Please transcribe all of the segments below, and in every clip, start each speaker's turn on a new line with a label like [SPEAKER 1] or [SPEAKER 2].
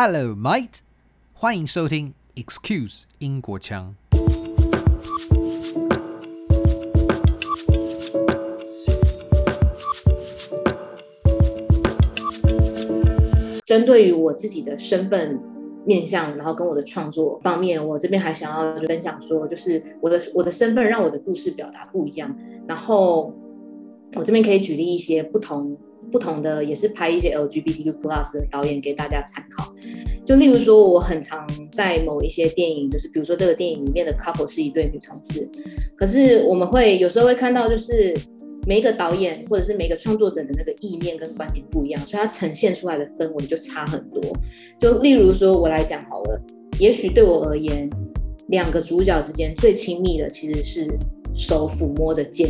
[SPEAKER 1] Hello, mate！欢迎收听 Excuse 英国腔。
[SPEAKER 2] 针对于我自己的身份面向，然后跟我的创作方面，我这边还想要分享说，就是我的我的身份让我的故事表达不一样。然后我这边可以举例一些不同。不同的也是拍一些 LGBTQ+ 的导演给大家参考，就例如说，我很常在某一些电影，就是比如说这个电影里面的 couple 是一对女同志，可是我们会有时候会看到，就是每一个导演或者是每一个创作者的那个意念跟观点不一样，所以它呈现出来的氛围就差很多。就例如说，我来讲好了，也许对我而言，两个主角之间最亲密的其实是。手抚摸着肩，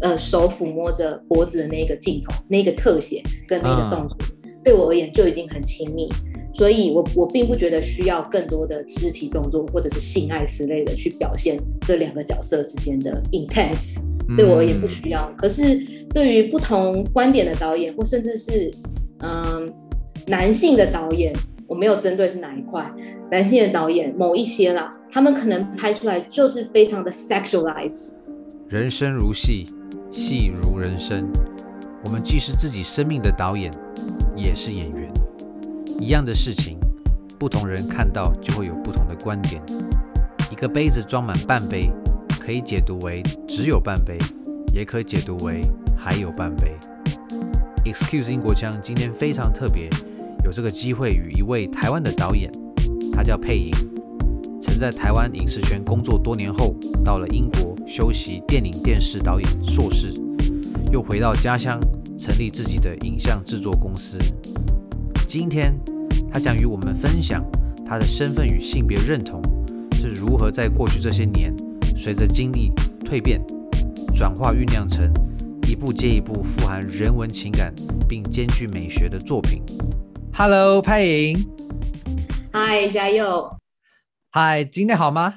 [SPEAKER 2] 呃，手抚摸着脖子的那个镜头，那个特写跟那个动作，嗯、对我而言就已经很亲密，所以我我并不觉得需要更多的肢体动作或者是性爱之类的去表现这两个角色之间的 intense，对我而言不需要。嗯、可是对于不同观点的导演，或甚至是嗯男性的导演，我没有针对是哪一块，男性的导演某一些啦，他们可能拍出来就是非常的 sexualize。
[SPEAKER 1] 人生如戏，戏如人生。我们既是自己生命的导演，也是演员。一样的事情，不同人看到就会有不同的观点。一个杯子装满半杯，可以解读为只有半杯，也可以解读为还有半杯。Excuse 英国腔，今天非常特别，有这个机会与一位台湾的导演，他叫佩莹。曾在台湾影视圈工作多年后，到了英国修习电影电视导演硕士，又回到家乡成立自己的影像制作公司。今天，他将与我们分享他的身份与性别认同是如何在过去这些年随着经历蜕变、转化、酝酿成一部接一部富含人文情感并兼具美学的作品。Hello，佩莹。
[SPEAKER 2] Hi，家佑。
[SPEAKER 1] 嗨，今天好吗？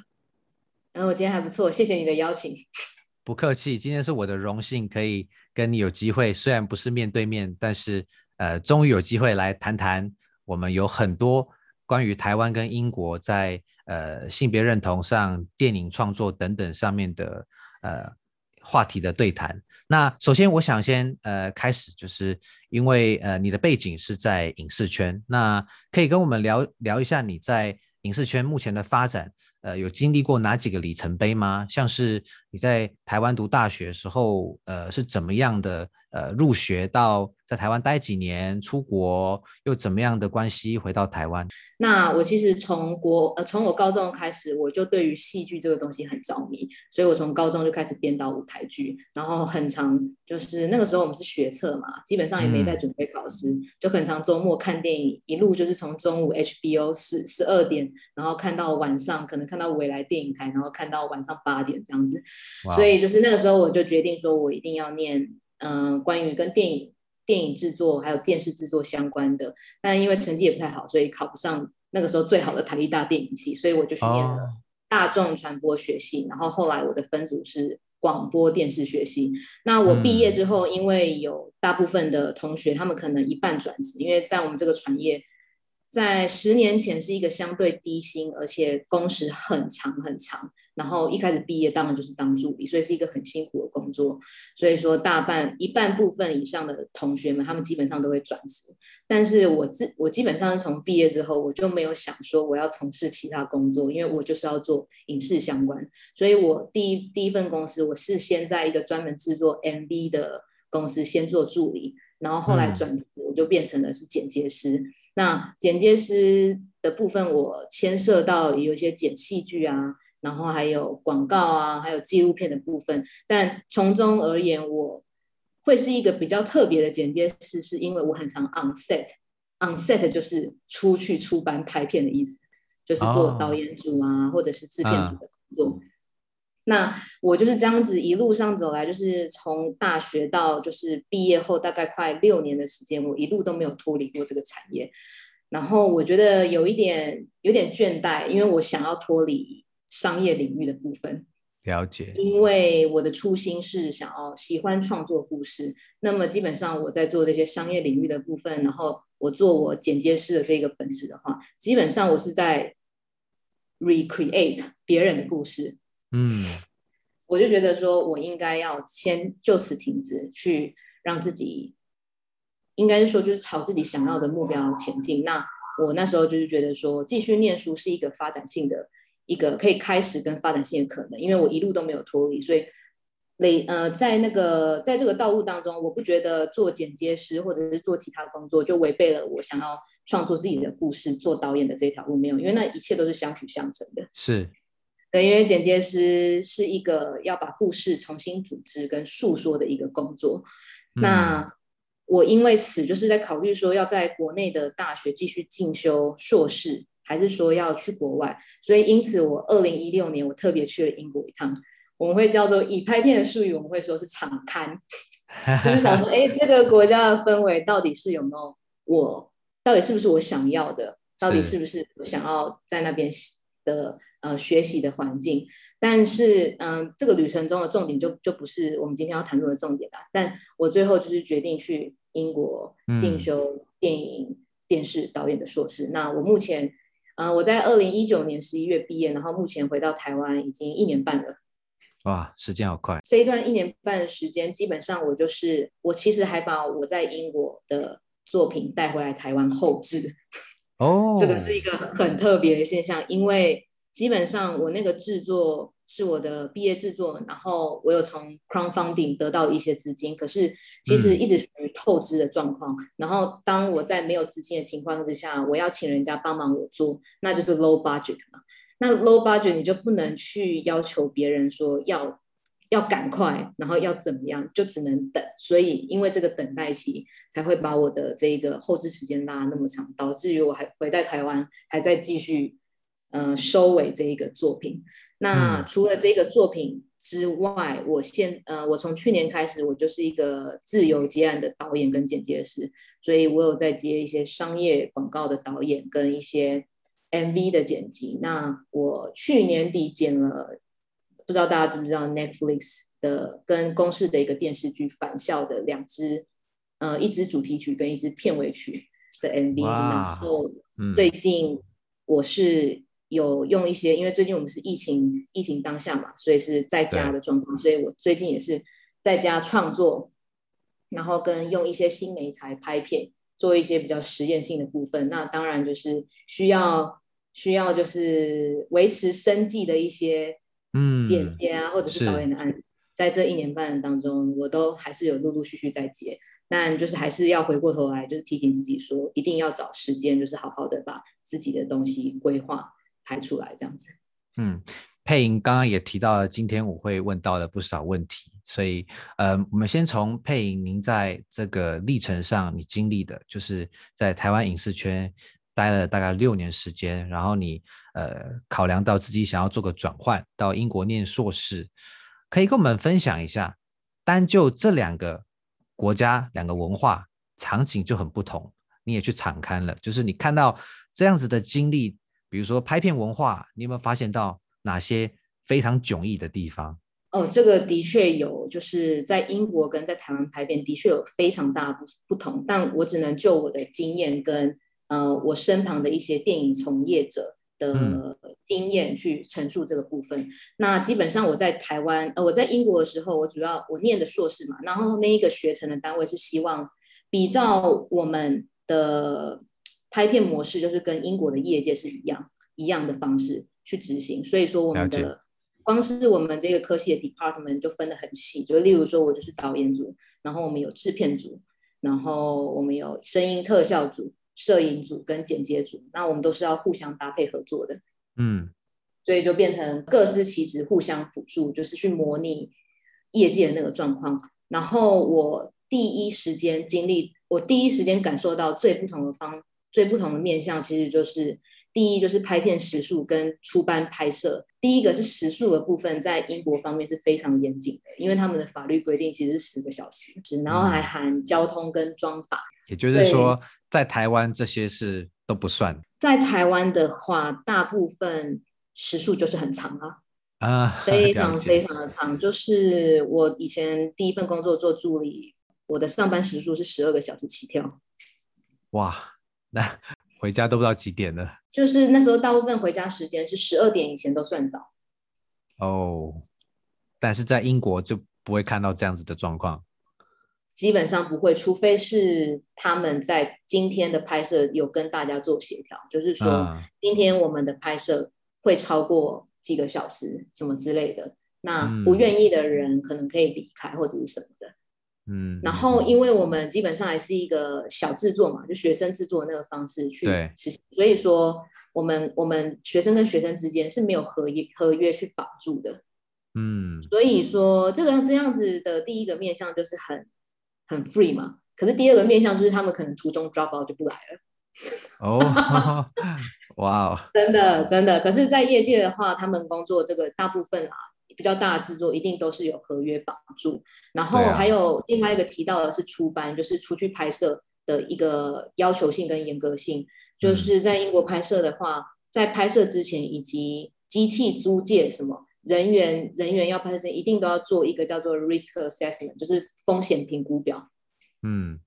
[SPEAKER 2] 嗯，我今天还不错，谢谢你的邀请。
[SPEAKER 1] 不客气，今天是我的荣幸，可以跟你有机会，虽然不是面对面，但是呃，终于有机会来谈谈我们有很多关于台湾跟英国在呃性别认同上、电影创作等等上面的呃话题的对谈。那首先，我想先呃开始，就是因为呃你的背景是在影视圈，那可以跟我们聊聊一下你在。影视圈目前的发展，呃，有经历过哪几个里程碑吗？像是你在台湾读大学的时候，呃，是怎么样的？呃，入学到在台湾待几年，出国又怎么样的关系回到台湾？
[SPEAKER 2] 那我其实从国呃从我高中开始，我就对于戏剧这个东西很着迷，所以我从高中就开始编导舞台剧，然后很常就是那个时候我们是学测嘛，基本上也没在准备考试，嗯、就很常周末看电影，一路就是从中午 HBO 十十二点，然后看到晚上，可能看到未来电影台，然后看到晚上八点这样子，哇所以就是那个时候我就决定说我一定要念。嗯、呃，关于跟电影、电影制作还有电视制作相关的，但因为成绩也不太好，所以考不上那个时候最好的台艺大电影系，所以我就去念了大众传播学系。Oh. 然后后来我的分组是广播电视学系。那我毕业之后，因为有大部分的同学他们可能一半转职，因为在我们这个产业。在十年前是一个相对低薪，而且工时很长很长。然后一开始毕业当然就是当助理，所以是一个很辛苦的工作。所以说大半一半部分以上的同学们，他们基本上都会转职。但是我自我基本上是从毕业之后，我就没有想说我要从事其他工作，因为我就是要做影视相关。所以我第一第一份公司，我是先在一个专门制作 MV 的公司先做助理，然后后来转职，我就变成了是剪接师。那剪接师的部分，我牵涉到有一些剪戏剧啊，然后还有广告啊，还有纪录片的部分。但从中而言，我会是一个比较特别的剪接师，是因为我很常 on set，on set 就是出去出班拍片的意思，就是做导演组啊，或者是制片组的工作。嗯那我就是这样子一路上走来，就是从大学到就是毕业后大概快六年的时间，我一路都没有脱离过这个产业。然后我觉得有一点有点倦怠，因为我想要脱离商业领域的部分。
[SPEAKER 1] 了解。
[SPEAKER 2] 因为我的初心是想要喜欢创作故事，那么基本上我在做这些商业领域的部分，然后我做我剪接师的这个本职的话，基本上我是在 recreate 别人的故事。
[SPEAKER 1] 嗯，
[SPEAKER 2] 我就觉得说我应该要先就此停止，去让自己，应该是说就是朝自己想要的目标前进。那我那时候就是觉得说，继续念书是一个发展性的一个可以开始跟发展性的可能，因为我一路都没有脱离，所以。累呃，在那个在这个道路当中，我不觉得做剪接师或者是做其他工作就违背了我想要创作自己的故事、做导演的这条路没有，因为那一切都是相辅相成的。
[SPEAKER 1] 是，
[SPEAKER 2] 对，因为剪接师是一个要把故事重新组织跟诉说的一个工作。嗯、那我因为此就是在考虑说要在国内的大学继续进修硕士，还是说要去国外，所以因此我二零一六年我特别去了英国一趟。我们会叫做以拍片的术语，我们会说是场刊，就是想说，哎，这个国家的氛围到底是有没有我，到底是不是我想要的，到底是不是我想要在那边的呃学习的环境？但是，嗯、呃，这个旅程中的重点就就不是我们今天要谈论的重点了。但我最后就是决定去英国进修电影、嗯、电视导演的硕士。那我目前，嗯、呃，我在二零一九年十一月毕业，然后目前回到台湾已经一年半了。
[SPEAKER 1] 哇，时间好快！
[SPEAKER 2] 这一段一年半的时间，基本上我就是我，其实还把我在英国的作品带回来台湾后置。哦，这个是一个很特别的现象，因为基本上我那个制作是我的毕业制作，然后我有从 crowdfunding 得到一些资金，可是其实一直属于透支的状况。嗯。然后当我在没有资金的情况之下，我要请人家帮忙我做，那就是 low budget 嘛。那 low budget 你就不能去要求别人说要要赶快，然后要怎么样，就只能等。所以因为这个等待期，才会把我的这个后置时间拉那么长，导致于我还回在台湾，还在继续呃收尾这一个作品。那除了这个作品之外，我现呃我从去年开始，我就是一个自由接案的导演跟剪接师，所以我有在接一些商业广告的导演跟一些。MV 的剪辑，那我去年底剪了，不知道大家知不知道 Netflix 的跟公视的一个电视剧《返校》的两支，呃，一支主题曲跟一支片尾曲的 MV。然后最近我是有用一些，因为最近我们是疫情疫情当下嘛，所以是在家的状况，所以我最近也是在家创作，然后跟用一些新媒材拍片，做一些比较实验性的部分。那当然就是需要。需要就是维持生计的一些嗯剪接啊，或者是导演的案子，在这一年半当中，我都还是有陆陆续续在接，但就是还是要回过头来，就是提醒自己说，一定要找时间，就是好好的把自己的东西规划拍出来，这样子。
[SPEAKER 1] 嗯，佩莹刚刚也提到了，今天我会问到了不少问题，所以呃，我们先从佩莹您在这个历程上你经历的，就是在台湾影视圈。待了大概六年时间，然后你呃考量到自己想要做个转换，到英国念硕士，可以跟我们分享一下，单就这两个国家两个文化场景就很不同，你也去敞开了，就是你看到这样子的经历，比如说拍片文化，你有没有发现到哪些非常迥异的地方？
[SPEAKER 2] 哦，这个的确有，就是在英国跟在台湾拍片的确有非常大不不同，但我只能就我的经验跟。呃，我身旁的一些电影从业者的经验去陈述这个部分。嗯、那基本上我在台湾，呃，我在英国的时候，我主要我念的硕士嘛，然后那一个学程的单位是希望比照我们的拍片模式，就是跟英国的业界是一样一样的方式去执行。所以说，我们的光是我们这个科系的 department 就分得很细，就例如说我就是导演组，然后我们有制片组，然后我们有声音特效组。摄影组跟剪接组，那我们都是要互相搭配合作的，嗯，所以就变成各司其职，互相辅助，就是去模拟业界的那个状况。然后我第一时间经历，我第一时间感受到最不同的方，最不同的面向，其实就是第一就是拍片时数跟出班拍摄。第一个是时数的部分，在英国方面是非常严谨的，因为他们的法律规定其实是十个小时，然后还含交通跟装法。
[SPEAKER 1] 也就是说，在台湾这些是都不算。
[SPEAKER 2] 在台湾的话，大部分时数就是很长啊，
[SPEAKER 1] 啊，
[SPEAKER 2] 非 常非常的长。就是我以前第一份工作做助理，我的上班时数是十二个小时起跳。
[SPEAKER 1] 哇，那回家都不知道几点了。
[SPEAKER 2] 就是那时候大部分回家时间是十二点以前都算早。
[SPEAKER 1] 哦，但是在英国就不会看到这样子的状况。
[SPEAKER 2] 基本上不会，除非是他们在今天的拍摄有跟大家做协调，就是说今天我们的拍摄会超过几个小时，什么之类的。那不愿意的人可能可以离开或者是什么的。嗯。然后，因为我们基本上还是一个小制作嘛，就学生制作的那个方式去实行，所以说我们我们学生跟学生之间是没有合约合约去绑住的。嗯。所以说这个这样子的第一个面向就是很。很 free 嘛，可是第二个面向就是他们可能途中 drop out 就不来了。
[SPEAKER 1] 哦，哇哦，
[SPEAKER 2] 真的真的。可是，在业界的话，他们工作这个大部分啊，比较大的制作一定都是有合约绑住。然后还有另外一个提到的是出班，就是出去拍摄的一个要求性跟严格性。就是在英国拍摄的话，在拍摄之前以及机器租借什么。人员人员要拍摄，一定都要做一个叫做 risk assessment，就是风险评估表。嗯，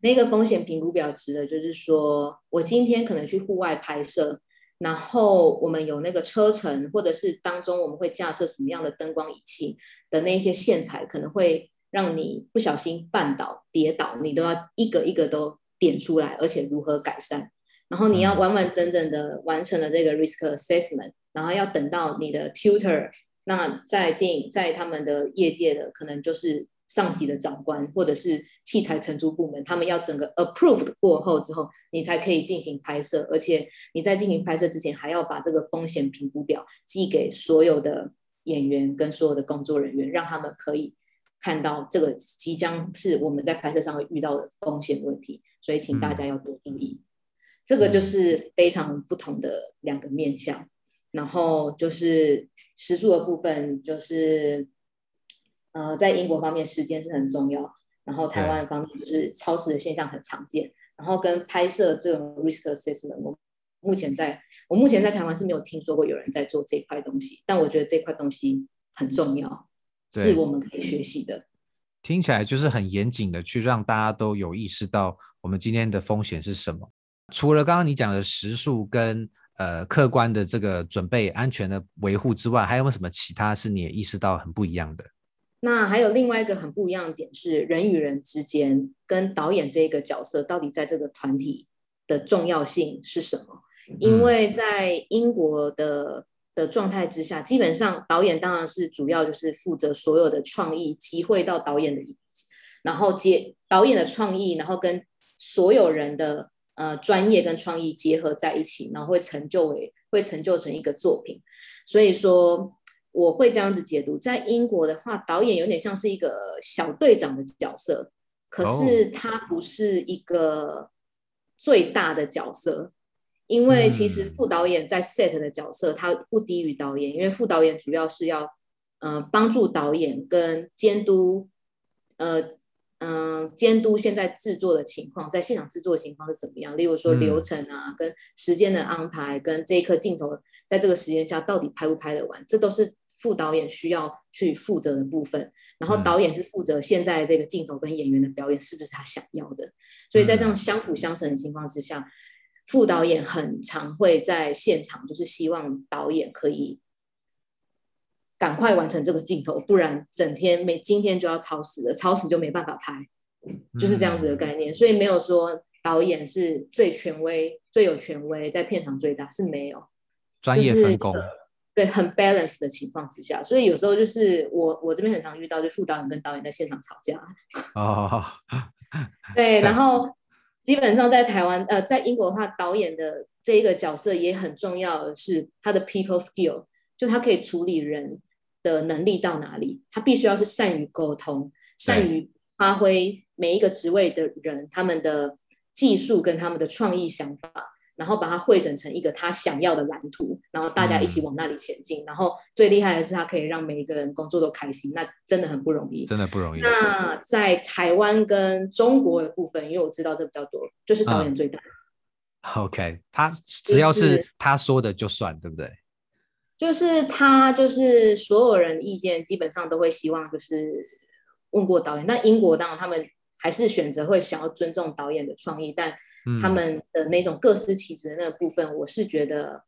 [SPEAKER 2] 那个风险评估表指的就是说，我今天可能去户外拍摄，然后我们有那个车程，或者是当中我们会架设什么样的灯光仪器的那些线材，可能会让你不小心绊倒、跌倒，你都要一个一个都点出来，而且如何改善。然后你要完完整整的完成了这个 risk assessment。然后要等到你的 tutor，那在电影在他们的业界的可能就是上级的长官或者是器材承租部门，他们要整个 approved 过后之后，你才可以进行拍摄。而且你在进行拍摄之前，还要把这个风险评估表寄给所有的演员跟所有的工作人员，让他们可以看到这个即将是我们在拍摄上会遇到的风险问题。所以请大家要多注意，嗯、这个就是非常不同的两个面向。然后就是时数的部分，就是呃，在英国方面时间是很重要。然后台湾方面就是超时的现象很常见。然后跟拍摄这种 risk assessment，我目前在我目前在台湾是没有听说过有人在做这块东西，但我觉得这块东西很重要，是我们可以学习的。
[SPEAKER 1] 听起来就是很严谨的去让大家都有意识到我们今天的风险是什么。除了刚刚你讲的时数跟呃，客观的这个准备安全的维护之外，还有没有什么其他是你也意识到很不一样的？
[SPEAKER 2] 那还有另外一个很不一样的点是，人与人之间跟导演这个角色到底在这个团体的重要性是什么？因为在英国的的状态之下，基本上导演当然是主要就是负责所有的创意集会到导演的然后接导演的创意，然后跟所有人的。呃，专业跟创意结合在一起，然后会成就为会成就成一个作品。所以说，我会这样子解读。在英国的话，导演有点像是一个小队长的角色，可是他不是一个最大的角色，因为其实副导演在 set 的角色，他不低于导演，因为副导演主要是要呃帮助导演跟监督呃。嗯，监督现在制作的情况，在现场制作的情况是怎么样？例如说流程啊，嗯、跟时间的安排，跟这一颗镜头在这个时间下到底拍不拍得完，这都是副导演需要去负责的部分。然后导演是负责现在这个镜头跟演员的表演是不是他想要的。所以在这样相辅相成的情况之下，副导演很常会在现场，就是希望导演可以。赶快完成这个镜头，不然整天每今天就要超时了，超时就没办法拍，就是这样子的概念。嗯、所以没有说导演是最权威、最有权威，在片场最大是没有
[SPEAKER 1] 专业分工，
[SPEAKER 2] 对，很 balance 的情况之下。所以有时候就是我我这边很常遇到，就副导演跟导演在现场吵架。哦，对，然后基本上在台湾呃，在英国的话，导演的这一个角色也很重要的是他的 people skill，就他可以处理人。的能力到哪里？他必须要是善于沟通，善于发挥每一个职位的人他们的技术跟他们的创意想法，然后把它汇整成一个他想要的蓝图，然后大家一起往那里前进。嗯、然后最厉害的是，他可以让每一个人工作都开心，那真的很不容易，
[SPEAKER 1] 真的不容易。
[SPEAKER 2] 那在台湾跟中国的部分，因为我知道这比较多，就是导演最大。
[SPEAKER 1] 嗯、OK，他只要是他说的就算，就是、对不对？
[SPEAKER 2] 就是他，就是所有人意见基本上都会希望，就是问过导演。但英国当然他们还是选择会想要尊重导演的创意，但他们的那种各司其职的那个部分，我是觉得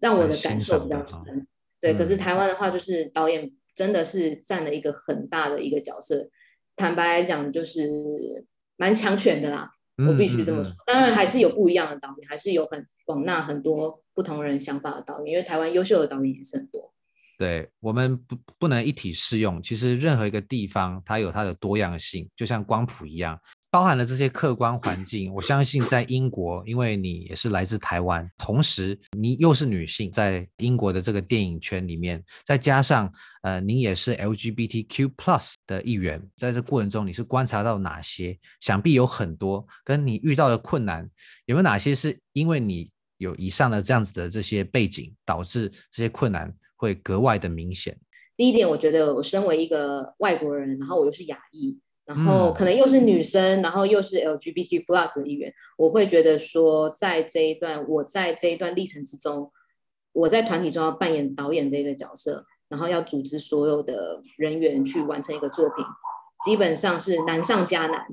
[SPEAKER 2] 让我的感受比较深。对，可是台湾的话，就是导演真的是占了一个很大的一个角色。坦白来讲，就是蛮强权的啦，我必须这么说。当然，还是有不一样的导演，还是有很广纳很多不同人想法的导演，因为台湾优秀的导演也是很多。
[SPEAKER 1] 对，我们不不能一体适用，其实任何一个地方它有它的多样性，就像光谱一样。包含了这些客观环境，我相信在英国，因为你也是来自台湾，同时你又是女性，在英国的这个电影圈里面，再加上呃，你也是 LGBTQ plus 的一员，在这过程中你是观察到哪些？想必有很多跟你遇到的困难，有没有哪些是因为你有以上的这样子的这些背景，导致这些困难会格外的明显？
[SPEAKER 2] 第一点，我觉得我身为一个外国人，然后我又是亚裔。然后可能又是女生，嗯、然后又是 LGBT plus 的一员，我会觉得说，在这一段我在这一段历程之中，我在团体中要扮演导演这个角色，然后要组织所有的人员去完成一个作品，基本上是难上加难。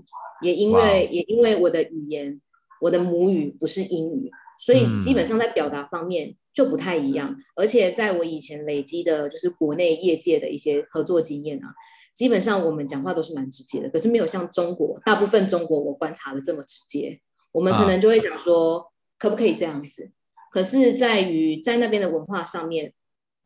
[SPEAKER 2] 也因为也因为我的语言，我的母语不是英语，所以基本上在表达方面就不太一样。嗯、而且在我以前累积的就是国内业界的一些合作经验啊。基本上我们讲话都是蛮直接的，可是没有像中国大部分中国我观察的这么直接。我们可能就会讲说，可不可以这样子？可是在于在那边的文化上面，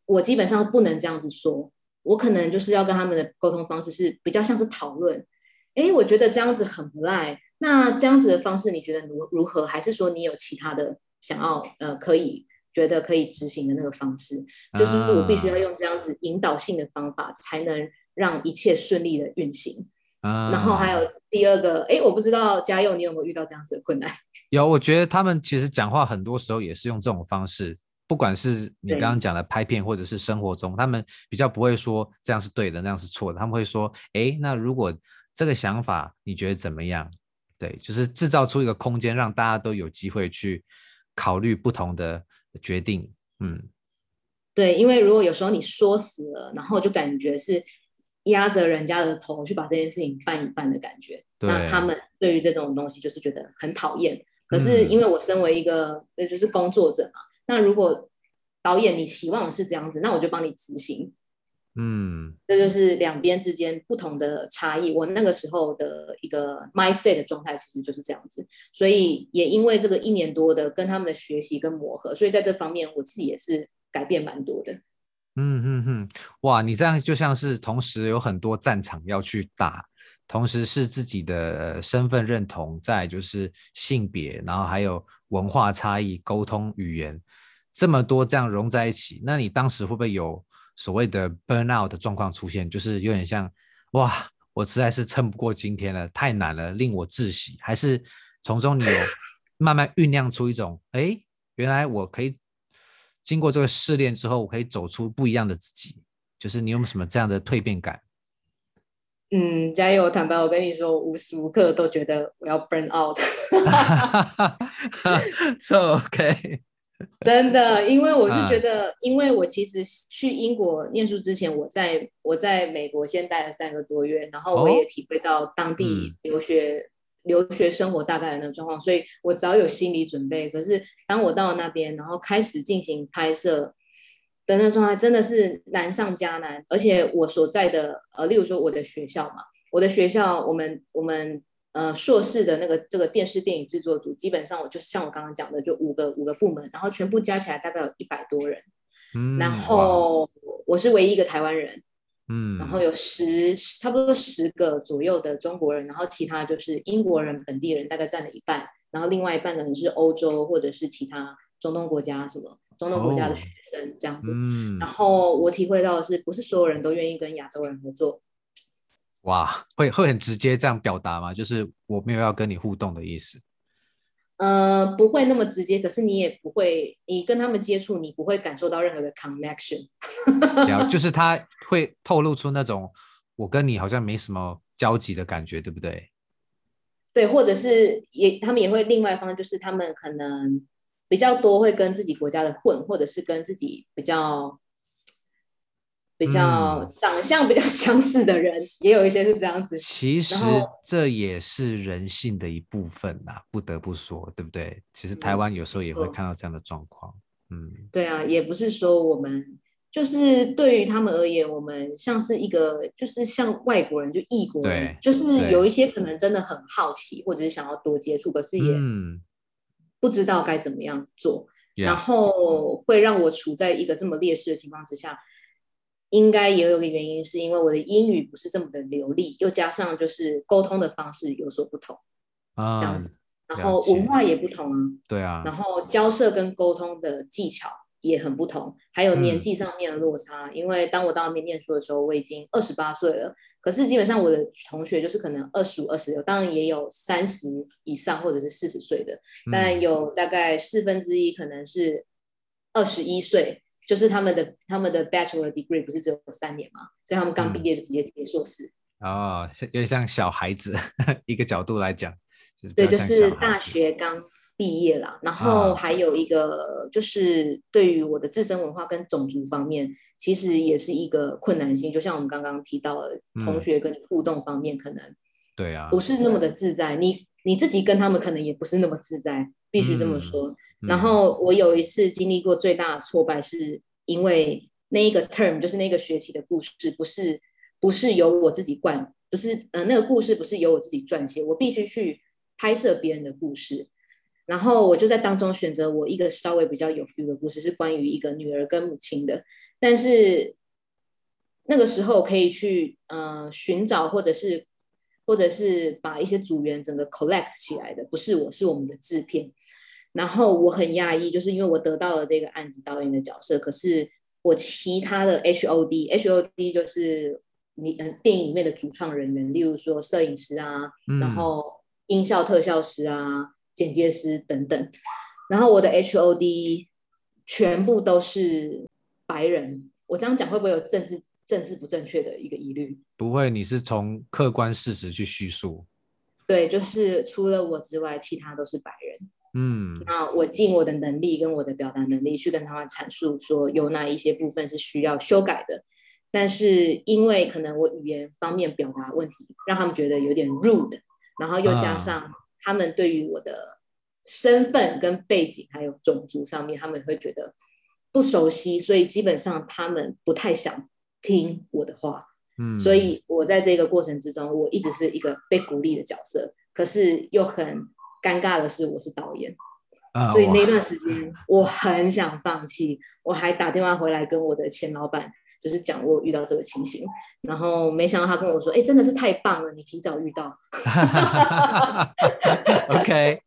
[SPEAKER 2] 我基本上不能这样子说。我可能就是要跟他们的沟通方式是比较像是讨论。哎，我觉得这样子很不赖。那这样子的方式你觉得如如何？还是说你有其他的想要呃可以觉得可以执行的那个方式？就是我必须要用这样子引导性的方法才能。让一切顺利的运行，啊、然后还有第二个，哎，我不知道嘉佑你有没有遇到这样子的困难？
[SPEAKER 1] 有，我觉得他们其实讲话很多时候也是用这种方式，不管是你刚刚讲的拍片，或者是生活中，他们比较不会说这样是对的，那样是错的，他们会说，哎，那如果这个想法你觉得怎么样？对，就是制造出一个空间，让大家都有机会去考虑不同的决定。嗯，
[SPEAKER 2] 对，因为如果有时候你说死了，然后就感觉是。压着人家的头去把这件事情办一办的感觉，那他们对于这种东西就是觉得很讨厌。可是因为我身为一个那、嗯、就是工作者嘛，那如果导演你期望是这样子，那我就帮你执行。嗯，这就是两边之间不同的差异。我那个时候的一个 mindset 的状态其实就是这样子，所以也因为这个一年多的跟他们的学习跟磨合，所以在这方面我自己也是改变蛮多的。
[SPEAKER 1] 嗯哼哼，哇，你这样就像是同时有很多战场要去打，同时是自己的身份认同，再就是性别，然后还有文化差异、沟通语言，这么多这样融在一起，那你当时会不会有所谓的 burnout 的状况出现？就是有点像，哇，我实在是撑不过今天了，太难了，令我窒息。还是从中你有 慢慢酝酿出一种，哎，原来我可以。经过这个试炼之后，我可以走出不一样的自己。就是你有没有什么这样的蜕变感？
[SPEAKER 2] 嗯，加油！坦白，我跟你说，我无时无刻都觉得我要 burn out。
[SPEAKER 1] So OK，
[SPEAKER 2] 真的，因为我就觉得，啊、因为我其实去英国念书之前，我在我在美国先待了三个多月，然后我也体会到当地留学。哦嗯留学生活大概的那个状况，所以我早有心理准备。可是当我到了那边，然后开始进行拍摄的那个状态，真的是难上加难。而且我所在的呃，例如说我的学校嘛，我的学校，我们我们呃硕士的那个这个电视电影制作组，基本上我就像我刚刚讲的，就五个五个部门，然后全部加起来大概有一百多人。嗯，然后我是唯一一个台湾人。嗯，然后有十差不多十个左右的中国人，然后其他就是英国人本地人，大概占了一半，然后另外一半可能是欧洲或者是其他中东国家什么中东国家的学生这样子。哦嗯、然后我体会到的是，不是所有人都愿意跟亚洲人合作。
[SPEAKER 1] 哇，会会很直接这样表达吗？就是我没有要跟你互动的意思。
[SPEAKER 2] 呃，不会那么直接，可是你也不会，你跟他们接触，你不会感受到任何的 connection。
[SPEAKER 1] 就是他会透露出那种我跟你好像没什么交集的感觉，对不对？
[SPEAKER 2] 对，或者是也他们也会另外一方，就是他们可能比较多会跟自己国家的混，或者是跟自己比较比较长相比较相似的人，嗯、也有一些是这样子。
[SPEAKER 1] 其实这也是人性的一部分呐，不得不说，对不对？其实台湾有时候也会看到这样的状况。嗯，
[SPEAKER 2] 对啊，也不是说我们就是对于他们而言，我们像是一个就是像外国人就异国人，就是有一些可能真的很好奇，或者是想要多接触，可是也不知道该怎么样做，嗯、然后会让我处在一个这么劣势的情况之下。应该也有个原因，是因为我的英语不是这么的流利，又加上就是沟通的方式有所不同，啊，这样子，然后文化也不同啊，
[SPEAKER 1] 对啊，
[SPEAKER 2] 然后交涉跟沟通的技巧也很不同，还有年纪上面的落差。嗯、因为当我到那边念书的时候，我已经二十八岁了，可是基本上我的同学就是可能二十五、二十六，当然也有三十以上或者是四十岁的，但有大概四分之一可能是二十一岁。就是他们的他们的 bachelor degree 不是只有三年嘛，所以他们刚毕业就直接结硕士。
[SPEAKER 1] 嗯、哦，有点像小孩子 一个角度来讲，
[SPEAKER 2] 就是、对，就是大学刚毕业啦。然后还有一个就是对于我的自身文化跟种族方面，其实也是一个困难性。就像我们刚刚提到的，同学跟你互动方面，可能对啊，不是那么的自在。你你自己跟他们可能也不是那么自在，必须这么说。嗯然后我有一次经历过最大的挫败，是因为那一个 term 就是那个学期的故事，不是不是由我自己灌，不是呃那个故事不是由我自己撰写，我必须去拍摄别人的故事。然后我就在当中选择我一个稍微比较有 feel 的故事，是关于一个女儿跟母亲的。但是那个时候可以去呃寻找或者是或者是把一些组员整个 collect 起来的，不是我，是我们的制片。然后我很讶异，就是因为我得到了这个案子导演的角色，可是我其他的 HOD，HOD 就是你嗯电影里面的主创人员，例如说摄影师啊，嗯、然后音效特效师啊，剪接师等等，然后我的 HOD 全部都是白人，我这样讲会不会有政治政治不正确的一个疑虑？
[SPEAKER 1] 不会，你是从客观事实去叙述。
[SPEAKER 2] 对，就是除了我之外，其他都是白人。嗯，那我尽我的能力跟我的表达能力去跟他们阐述说有哪一些部分是需要修改的，但是因为可能我语言方面表达问题，让他们觉得有点 rude，然后又加上他们对于我的身份跟背景还有种族上面，他们会觉得不熟悉，所以基本上他们不太想听我的话。嗯，所以我在这个过程之中，我一直是一个被鼓励的角色，可是又很。尴尬的是，我是导演，啊、所以那段时间我很想放弃。我还打电话回来跟我的前老板，就是讲我遇到这个情形，然后没想到他跟我说：“哎、欸，真的是太棒了，你提早遇到。” OK，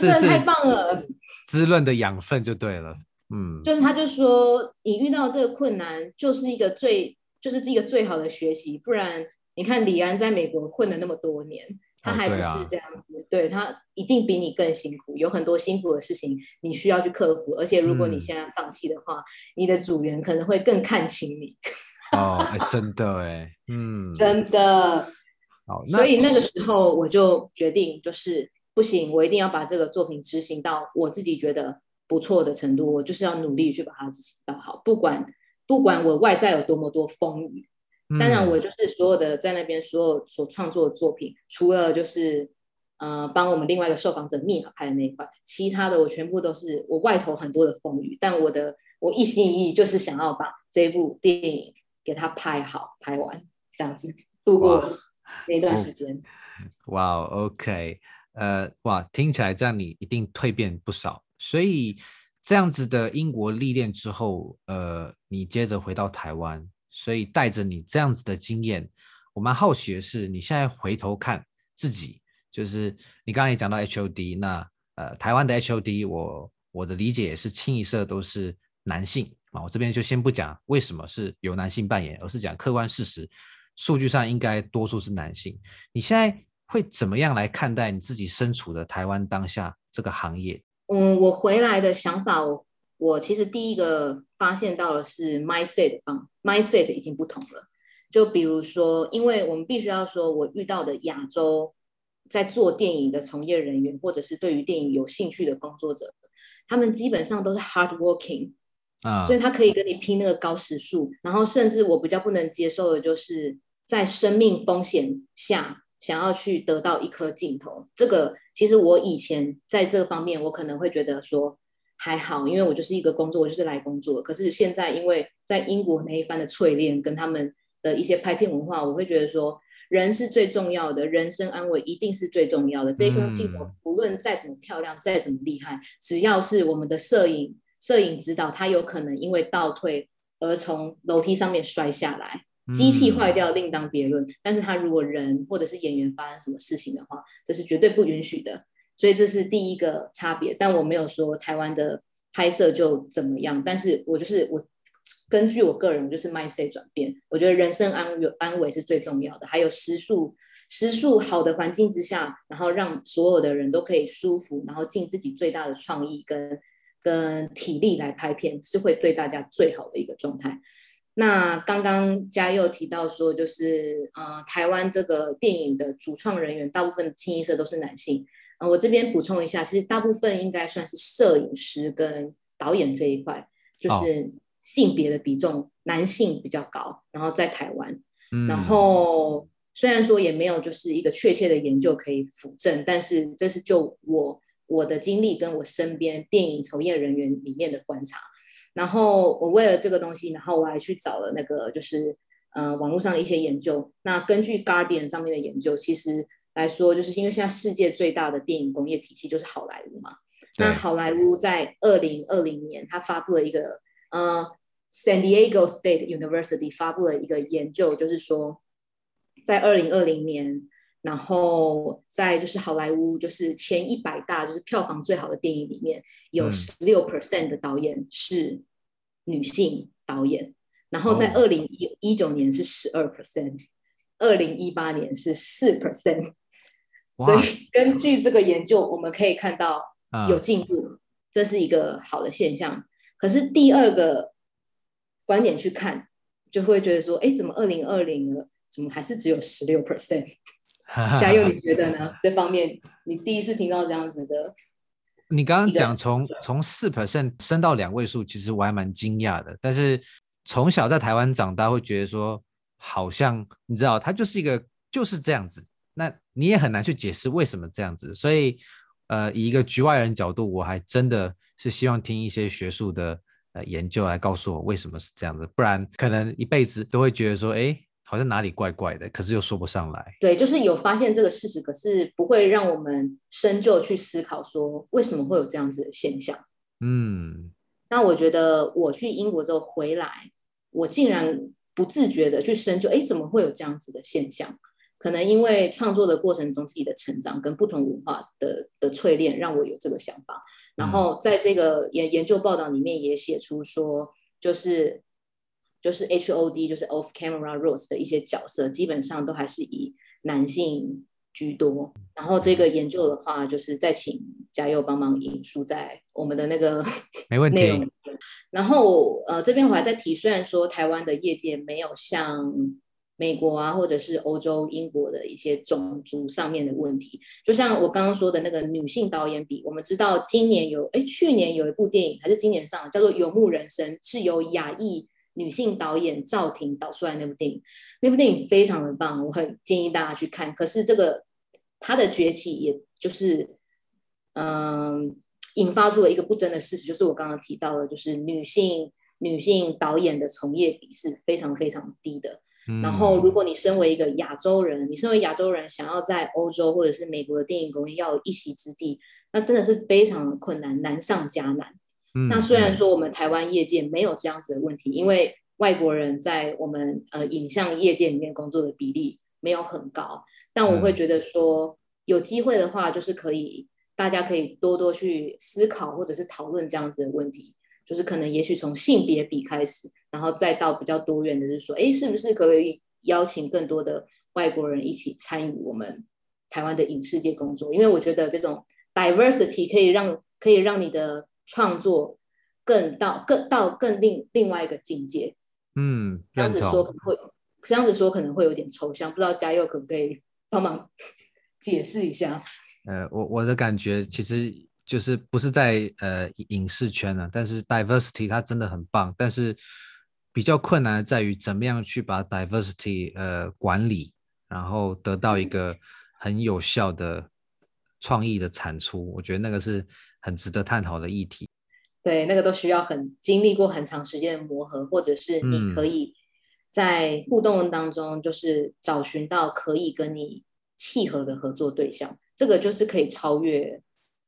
[SPEAKER 2] 真的太棒了，
[SPEAKER 1] 滋润的养分就对了。嗯，
[SPEAKER 2] 就是他就说，你遇到这个困难，就是一个最，就是一个最好的学习。不然，你看李安在美国混了那么多年。他还不是这样子，哦、对，他一定比你更辛苦，有很多辛苦的事情你需要去克服。而且如果你现在放弃的话，嗯、你的组员可能会更看轻你。
[SPEAKER 1] 哦，哎，真的哎，嗯，
[SPEAKER 2] 真的。好，所以那个时候我就决定，就是不行，我一定要把这个作品执行到我自己觉得不错的程度，我就是要努力去把它执行到好，不管不管我外在有多么多风雨。当然，我就是所有的在那边所有所创作的作品，除了就是呃帮我们另外一个受访者密码拍的那一块，其他的我全部都是我外头很多的风雨，但我的我一心一意就是想要把这部电影给它拍好拍完，这样子度过那段时间。
[SPEAKER 1] 哇，wow，OK，呃，哇，听起来这样你一定蜕变不少，所以这样子的英国历练之后，呃，你接着回到台湾。所以带着你这样子的经验，我蛮好奇的是，你现在回头看自己，就是你刚刚也讲到 HOD，那呃台湾的 HOD，我我的理解也是清一色都是男性啊。我这边就先不讲为什么是由男性扮演，而是讲客观事实，数据上应该多数是男性。你现在会怎么样来看待你自己身处的台湾当下这个行业？
[SPEAKER 2] 嗯，我回来的想法我。我其实第一个发现到的是 mindset 方 mindset 已经不同了。就比如说，因为我们必须要说，我遇到的亚洲在做电影的从业人员，或者是对于电影有兴趣的工作者，他们基本上都是 hard working，啊，所以他可以跟你拼那个高时数。然后甚至我比较不能接受的就是在生命风险下想要去得到一颗镜头。这个其实我以前在这方面我可能会觉得说还好，因为我就是一个工作，我就是来工作。可是现在因为在英国那一番的淬炼跟他们的一些拍片文化，我会觉得说。人是最重要的，人生安危一定是最重要的。这一颗镜头，不论再怎么漂亮，再怎么厉害，只要是我们的摄影摄影指导，他有可能因为倒退而从楼梯上面摔下来，机器坏掉另当别论。但是他如果人或者是演员发生什么事情的话，这是绝对不允许的。所以这是第一个差别。但我没有说台湾的拍摄就怎么样，但是我就是我。根据我个人，就是 m i s e 转变，我觉得人生安有安危是最重要的。还有食宿，食宿好的环境之下，然后让所有的人都可以舒服，然后尽自己最大的创意跟跟体力来拍片，是会对大家最好的一个状态。那刚刚嘉佑提到说，就是呃，台湾这个电影的主创人员大部分清一色都是男性。呃，我这边补充一下，其实大部分应该算是摄影师跟导演这一块，就是。Oh. 性别的比重，男性比较高，然后在台湾，嗯、然后虽然说也没有就是一个确切的研究可以辅证，但是这是就我我的经历跟我身边电影从业人员里面的观察，然后我为了这个东西，然后我还去找了那个就是呃网络上的一些研究，那根据 Guardian 上面的研究，其实来说，就是因为现在世界最大的电影工业体系就是好莱坞嘛，那好莱坞在二零二零年，它发布了一个呃。San Diego State University 发布了一个研究，就是说，在二零二零年，然后在就是好莱坞就是前一百大就是票房最好的电影里面，有十六 percent 的导演是女性导演，然后在二零一九年是十二 percent，二零一八年是四 percent，所以根据这个研究，我们可以看到有进步，这是一个好的现象。可是第二个。观点去看，就会觉得说，哎，怎么二零二零了，怎么还是只有十六 percent？嘉佑，你觉得呢？这方面你第一次听到这样子的？
[SPEAKER 1] 你刚刚讲从从四 percent 升到两位数，其实我还蛮惊讶的。但是从小在台湾长大，会觉得说，好像你知道，它就是一个就是这样子。那你也很难去解释为什么这样子。所以，呃，以一个局外人角度，我还真的是希望听一些学术的。呃，研究来告诉我为什么是这样子，不然可能一辈子都会觉得说，哎，好像哪里怪怪的，可是又说不上来。
[SPEAKER 2] 对，就是有发现这个事实，可是不会让我们深究去思考说为什么会有这样子的现象。嗯，那我觉得我去英国之后回来，我竟然不自觉的去深究，哎，怎么会有这样子的现象？可能因为创作的过程中自己的成长跟不同文化的的淬炼，让我有这个想法。然后在这个研研究报道里面也写出说，就是就是 HOD 就是 Off Camera Roles 的一些角色，基本上都还是以男性居多。然后这个研究的话，就是再请嘉佑帮忙引述在我们的那个
[SPEAKER 1] 没问题。
[SPEAKER 2] 然后呃，这边我还在提，虽然说台湾的业界没有像。美国啊，或者是欧洲、英国的一些种族上面的问题，就像我刚刚说的那个女性导演比，我们知道今年有，哎，去年有一部电影还是今年上，叫做《游牧人生》，是由亚裔女性导演赵婷导出来那部电影，那部电影非常的棒，我很建议大家去看。可是这个她的崛起，也就是嗯、引发出了一个不争的事实，就是我刚刚提到的，就是女性女性导演的从业比是非常非常低的。然后，如果你身为一个亚洲人，你身为亚洲人，想要在欧洲或者是美国的电影工业要有一席之地，那真的是非常的困难，难上加难。嗯，那虽然说我们台湾业界没有这样子的问题，因为外国人在我们呃影像业界里面工作的比例没有很高，但我会觉得说有机会的话，就是可以大家可以多多去思考或者是讨论这样子的问题。就是可能，也许从性别比开始，然后再到比较多元的，就是说，哎，是不是可以邀请更多的外国人一起参与我们台湾的影视界工作？因为我觉得这种 diversity 可以让可以让你的创作更到更到更另另外一个境界。嗯，这样子说可能会这样子说可能会有点抽象，不知道嘉佑可不可以帮忙解释一下？
[SPEAKER 1] 呃，我我的感觉其实。就是不是在呃影视圈呢、啊，但是 diversity 它真的很棒，但是比较困难的在于怎么样去把 diversity 呃管理，然后得到一个很有效的创意的产出，我觉得那个是很值得探讨的议题。
[SPEAKER 2] 对，那个都需要很经历过很长时间的磨合，或者是你可以在互动当中，就是找寻到可以跟你契合的合作对象，这个就是可以超越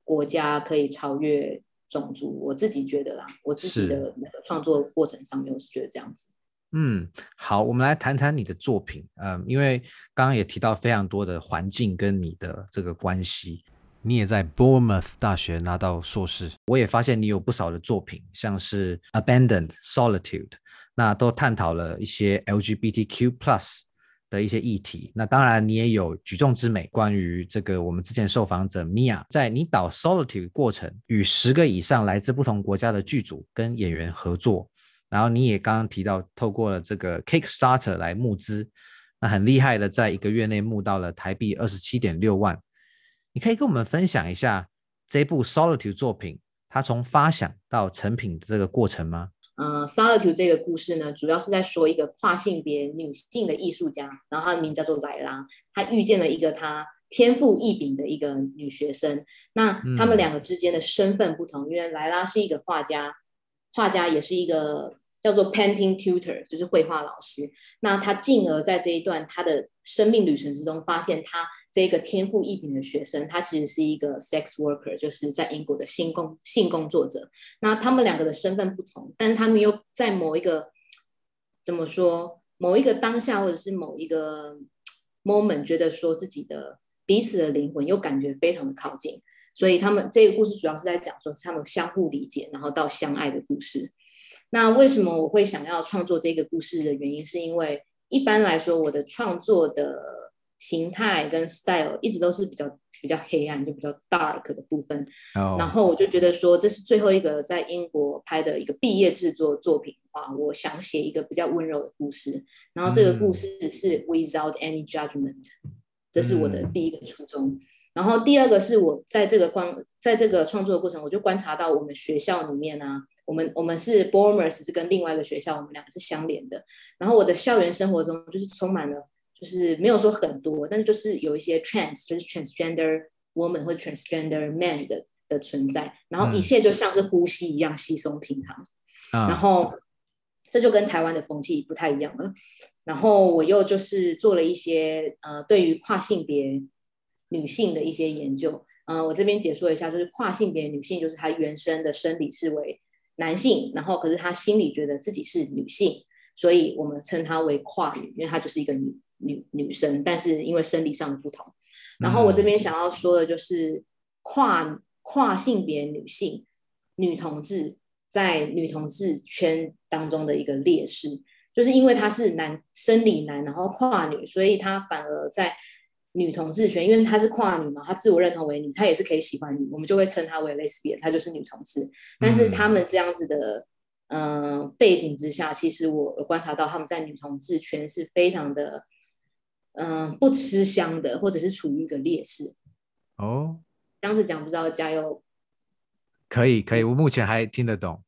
[SPEAKER 2] 国家，可以超越种族。我自己觉得啦，我自己的那个创作过程上面，我是觉得这样子。
[SPEAKER 1] 嗯，好，我们来谈谈你的作品。嗯，因为刚刚也提到非常多的环境跟你的这个关系。你也在 Bournemouth 大学拿到硕士，我也发现你有不少的作品，像是 Abandoned Solitude，那都探讨了一些 LGBTQ plus 的一些议题。那当然，你也有举重之美，关于这个我们之前受访者 Mia，在你导 Solitude 过程，与十个以上来自不同国家的剧组跟演员合作，然后你也刚刚提到，透过了这个 Kickstarter 来募资，那很厉害的，在一个月内募到了台币二十七点六万。你可以跟我们分享一下这部 Solitude 作品，它从发想到成品的这个过程吗？
[SPEAKER 2] 嗯、呃、Solitude 这个故事呢，主要是在说一个跨性别女性的艺术家，然后她的名叫做莱拉，她遇见了一个她天赋异禀的一个女学生。那他们两个之间的身份不同，嗯、因为莱拉是一个画家，画家也是一个。叫做 painting tutor，就是绘画老师。那他进而在这一段他的生命旅程之中，发现他这个天赋异禀的学生，他其实是一个 sex worker，就是在英国的性工性工作者。那他们两个的身份不同，但是他们又在某一个怎么说，某一个当下或者是某一个 moment，觉得说自己的彼此的灵魂又感觉非常的靠近。所以他们这个故事主要是在讲说他们相互理解，然后到相爱的故事。那为什么我会想要创作这个故事的原因，是因为一般来说，我的创作的形态跟 style 一直都是比较比较黑暗，就比较 dark 的部分。Oh. 然后我就觉得说，这是最后一个在英国拍的一个毕业制作作品的话，我想写一个比较温柔的故事。然后这个故事是 without any judgment，这是我的第一个初衷。Mm. 然后第二个是我在这个观在这个创作的过程，我就观察到我们学校里面呢、啊。我们我们是 Bournemouth 是跟另外一个学校，我们两个是相连的。然后我的校园生活中就是充满了，就是没有说很多，但是就是有一些 trans，就是 transgender woman 或者 transgender man 的的存在。然后一切就像是呼吸一样稀松平常。嗯、然后这就跟台湾的风气不太一样了。然后我又就是做了一些呃对于跨性别女性的一些研究。嗯、呃，我这边解说一下，就是跨性别女性就是她原生的生理是为男性，然后可是她心里觉得自己是女性，所以我们称她为跨女，因为她就是一个女女女生，但是因为生理上的不同。然后我这边想要说的就是跨跨性别女性女同志在女同志圈当中的一个劣势，就是因为她是男生理男，然后跨女，所以她反而在。女同志圈，因为她是跨女嘛，她自我认同为女，她也是可以喜欢你，我们就会称她为 lesbian，她就是女同志。但是他们这样子的，嗯、呃，背景之下，其实我观察到他们在女同志圈是非常的，嗯、呃，不吃香的，或者是处于一个劣势。哦，这样子讲不知道加油。
[SPEAKER 1] 可以可以，我目前还听得懂，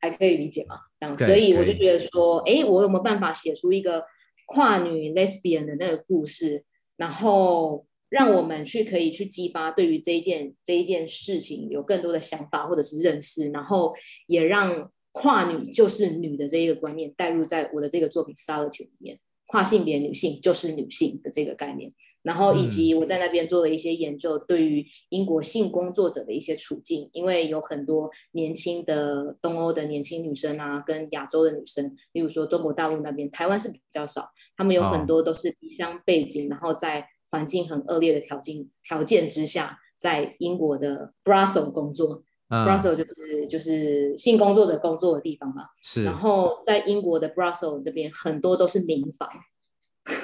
[SPEAKER 2] 还可以理解吗？这样，所以我就觉得说，哎，我有没有办法写出一个跨女 lesbian 的那个故事？然后让我们去可以去激发对于这一件这一件事情有更多的想法或者是认识，然后也让跨女就是女的这一个观念带入在我的这个作品《Solitude》里面，跨性别女性就是女性的这个概念，然后以及我在那边做了一些研究，对于英国性工作者的一些处境，因为有很多年轻的东欧的年轻女生啊，跟亚洲的女生，例如说中国大陆那边，台湾是比较少。他们有很多都是离乡背景，然后在环境很恶劣的条件条件之下，在英国的 Brussels 工作。Brussels 就是就是性工作者工作的地方嘛。是。然后在英国的 Brussels 这边，很多都是民房。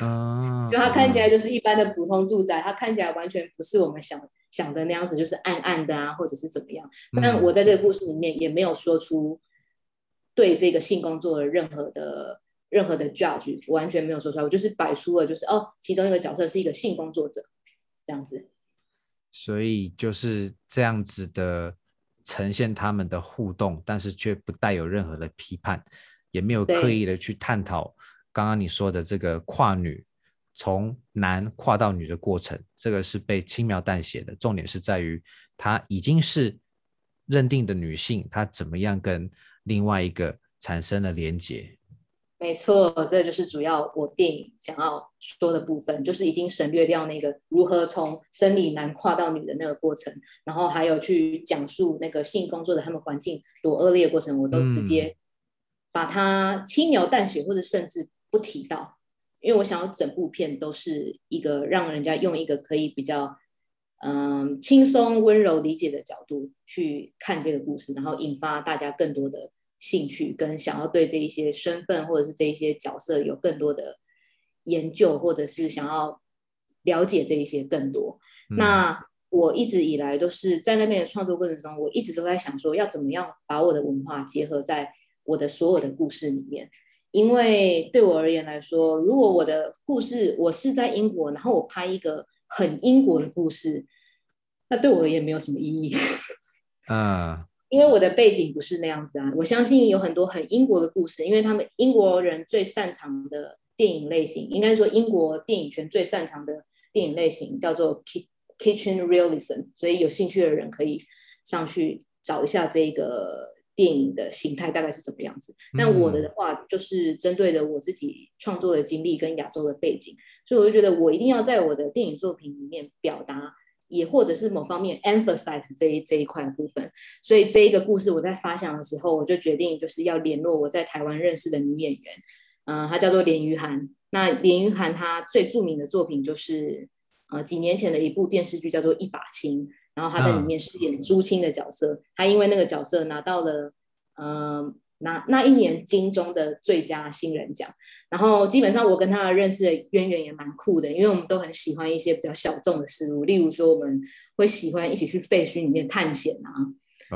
[SPEAKER 2] 啊。就它看起来就是一般的普通住宅，它看起来完全不是我们想想的那样子，就是暗暗的啊，或者是怎么样。但我在这个故事里面也没有说出对这个性工作的任何的。任何的 judge 我完全没有说出来，我就是摆出了就是哦，其中一个角色是一个性工作者这样子。
[SPEAKER 1] 所以就是这样子的呈现他们的互动，但是却不带有任何的批判，也没有刻意的去探讨刚刚你说的这个跨女从男跨到女的过程，这个是被轻描淡写的。重点是在于她已经是认定的女性，她怎么样跟另外一个产生了连结。
[SPEAKER 2] 没错，这就是主要我电影想要说的部分，就是已经省略掉那个如何从生理男跨到女的那个过程，然后还有去讲述那个性工作的他们环境多恶劣的过程，我都直接把它轻描淡写，或者甚至不提到，因为我想要整部片都是一个让人家用一个可以比较嗯轻松温柔理解的角度去看这个故事，然后引发大家更多的。兴趣跟想要对这一些身份或者是这一些角色有更多的研究，或者是想要了解这一些更多。嗯、那我一直以来都是在那边的创作过程中，我一直都在想说，要怎么样把我的文化结合在我的所有的故事里面。因为对我而言来说，如果我的故事我是在英国，然后我拍一个很英国的故事，那对我而言没有什么意义。
[SPEAKER 1] 啊。
[SPEAKER 2] 因为我的背景不是那样子啊，我相信有很多很英国的故事，因为他们英国人最擅长的电影类型，应该说英国电影圈最擅长的电影类型叫做 kitchen realism，所以有兴趣的人可以上去找一下这个电影的形态大概是怎么样子。那我的话就是针对着我自己创作的经历跟亚洲的背景，所以我就觉得我一定要在我的电影作品里面表达。也或者是某方面 emphasize 这一这一块部分，所以这一个故事我在发想的时候，我就决定就是要联络我在台湾认识的女演员，嗯、呃，她叫做连于涵。那连于涵她最著名的作品就是呃几年前的一部电视剧叫做《一把青》，然后他在里面饰演朱青的角色，他因为那个角色拿到了嗯。呃那那一年金钟的最佳新人奖，然后基本上我跟他认识的渊源也蛮酷的，因为我们都很喜欢一些比较小众的事物，例如说我们会喜欢一起去废墟里面探险啊，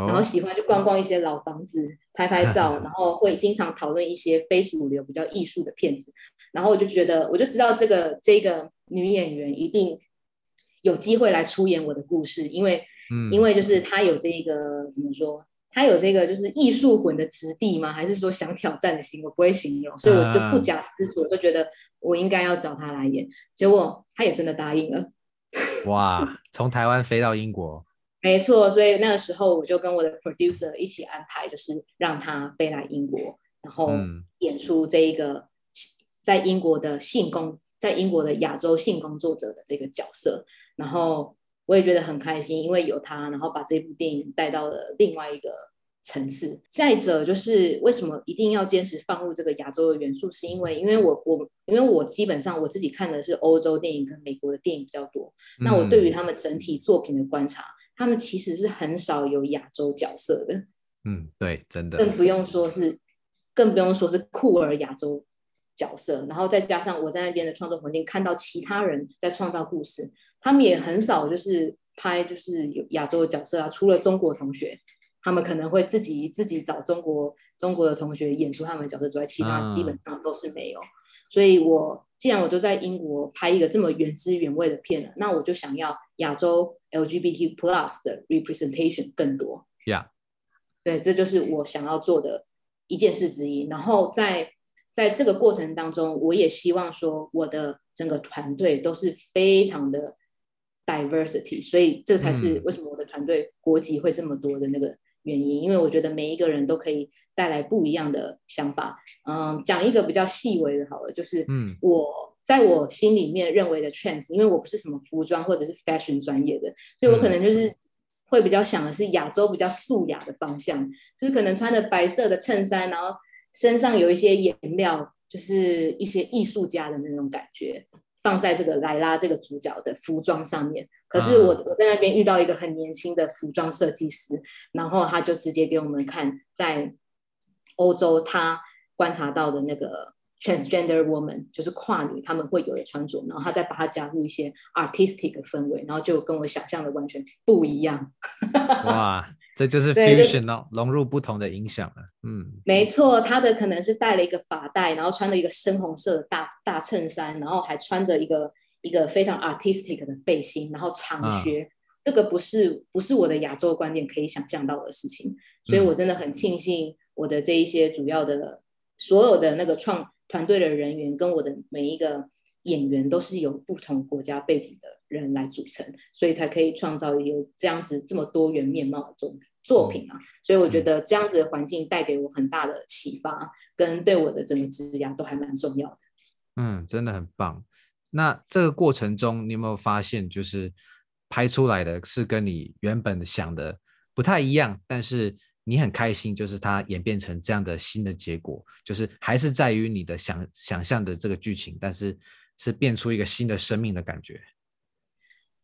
[SPEAKER 2] 哦、然后喜欢去逛逛一些老房子拍拍 照，然后会经常讨论一些非主流比较艺术的片子，然后我就觉得我就知道这个这个女演员一定有机会来出演我的故事，因为、嗯、因为就是他有这个怎么说？他有这个就是艺术魂的质地吗？还是说想挑战的心？我不会形容，所以我就不假思索就觉得我应该要找他来演。结果他也真的答应了。
[SPEAKER 1] 哇！从台湾飞到英国？
[SPEAKER 2] 没错，所以那个时候我就跟我的 producer 一起安排，就是让他飞来英国，然后演出这一个在英国的性工，在英国的亚洲性工作者的这个角色，然后。我也觉得很开心，因为有他，然后把这部电影带到了另外一个层次。再者，就是为什么一定要坚持放入这个亚洲的元素，是因为，因为我我因为我基本上我自己看的是欧洲电影跟美国的电影比较多。嗯、那我对于他们整体作品的观察，他们其实是很少有亚洲角色的。
[SPEAKER 1] 嗯，对，真的。
[SPEAKER 2] 更不用说是，更不用说是酷儿亚洲角色。然后再加上我在那边的创作环境，看到其他人在创造故事。他们也很少就是拍就是有亚洲的角色啊，除了中国同学，他们可能会自己自己找中国中国的同学演出他们的角色之外，其他基本上都是没有。嗯、所以我既然我就在英国拍一个这么原汁原味的片了，那我就想要亚洲 LGBT plus 的 representation 更多。
[SPEAKER 1] Yeah，
[SPEAKER 2] 对，这就是我想要做的一件事之一。然后在在这个过程当中，我也希望说我的整个团队都是非常的。diversity，所以这才是为什么我的团队国籍会这么多的那个原因。嗯、因为我觉得每一个人都可以带来不一样的想法。嗯，讲一个比较细微的，好了，就是嗯，我在我心里面认为的 trans，因为我不是什么服装或者是 fashion 专业的，所以我可能就是会比较想的是亚洲比较素雅的方向，就是可能穿着白色的衬衫，然后身上有一些颜料，就是一些艺术家的那种感觉。放在这个莱拉这个主角的服装上面，可是我我在那边遇到一个很年轻的服装设计师，然后他就直接给我们看，在欧洲他观察到的那个 transgender woman，就是跨女他们会有的穿着，然后他再把它加入一些 artistic 的氛围，然后就跟我想象的完全不一样。
[SPEAKER 1] 哇！这就是 fusion 哦，融入不同的影响了。嗯，
[SPEAKER 2] 没错，他的可能是戴了一个发带，然后穿了一个深红色的大大衬衫，然后还穿着一个一个非常 artistic 的背心，然后长靴，这个不是不是我的亚洲观点可以想象到的事情，所以我真的很庆幸我的这一些主要的所有的那个创团队的人员跟我的每一个演员都是由不同国家背景的人来组成，所以才可以创造有这样子这么多元面貌的作作品啊。所以我觉得这样子的环境带给我很大的启发，跟对我的整个职涯都还蛮重要的。
[SPEAKER 1] 嗯，真的很棒。那这个过程中，你有没有发现，就是拍出来的是跟你原本想的不太一样，但是你很开心，就是它演变成这样的新的结果，就是还是在于你的想想象的这个剧情，但是是变出一个新的生命的感觉。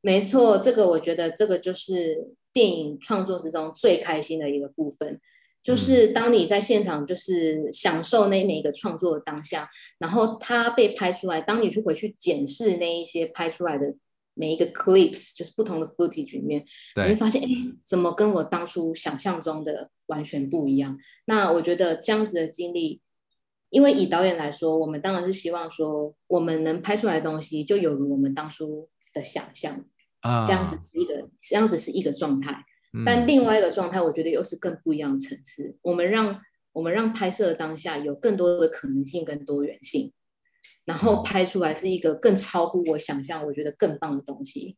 [SPEAKER 2] 没错，这个我觉得这个就是电影创作之中最开心的一个部分。就是当你在现场，就是享受那每一个创作的当下，然后它被拍出来。当你去回去检视那一些拍出来的每一个 clips，就是不同的 footage 里面，你会发现，哎，怎么跟我当初想象中的完全不一样？那我觉得这样子的经历，因为以导演来说，我们当然是希望说，我们能拍出来的东西就有如我们当初的想象，啊，这样子是一个，这样子是一个状态。但另外一个状态，我觉得又是更不一样的层次。我们让我们让拍摄的当下有更多的可能性跟多元性，然后拍出来是一个更超乎我想象，我觉得更棒的东西。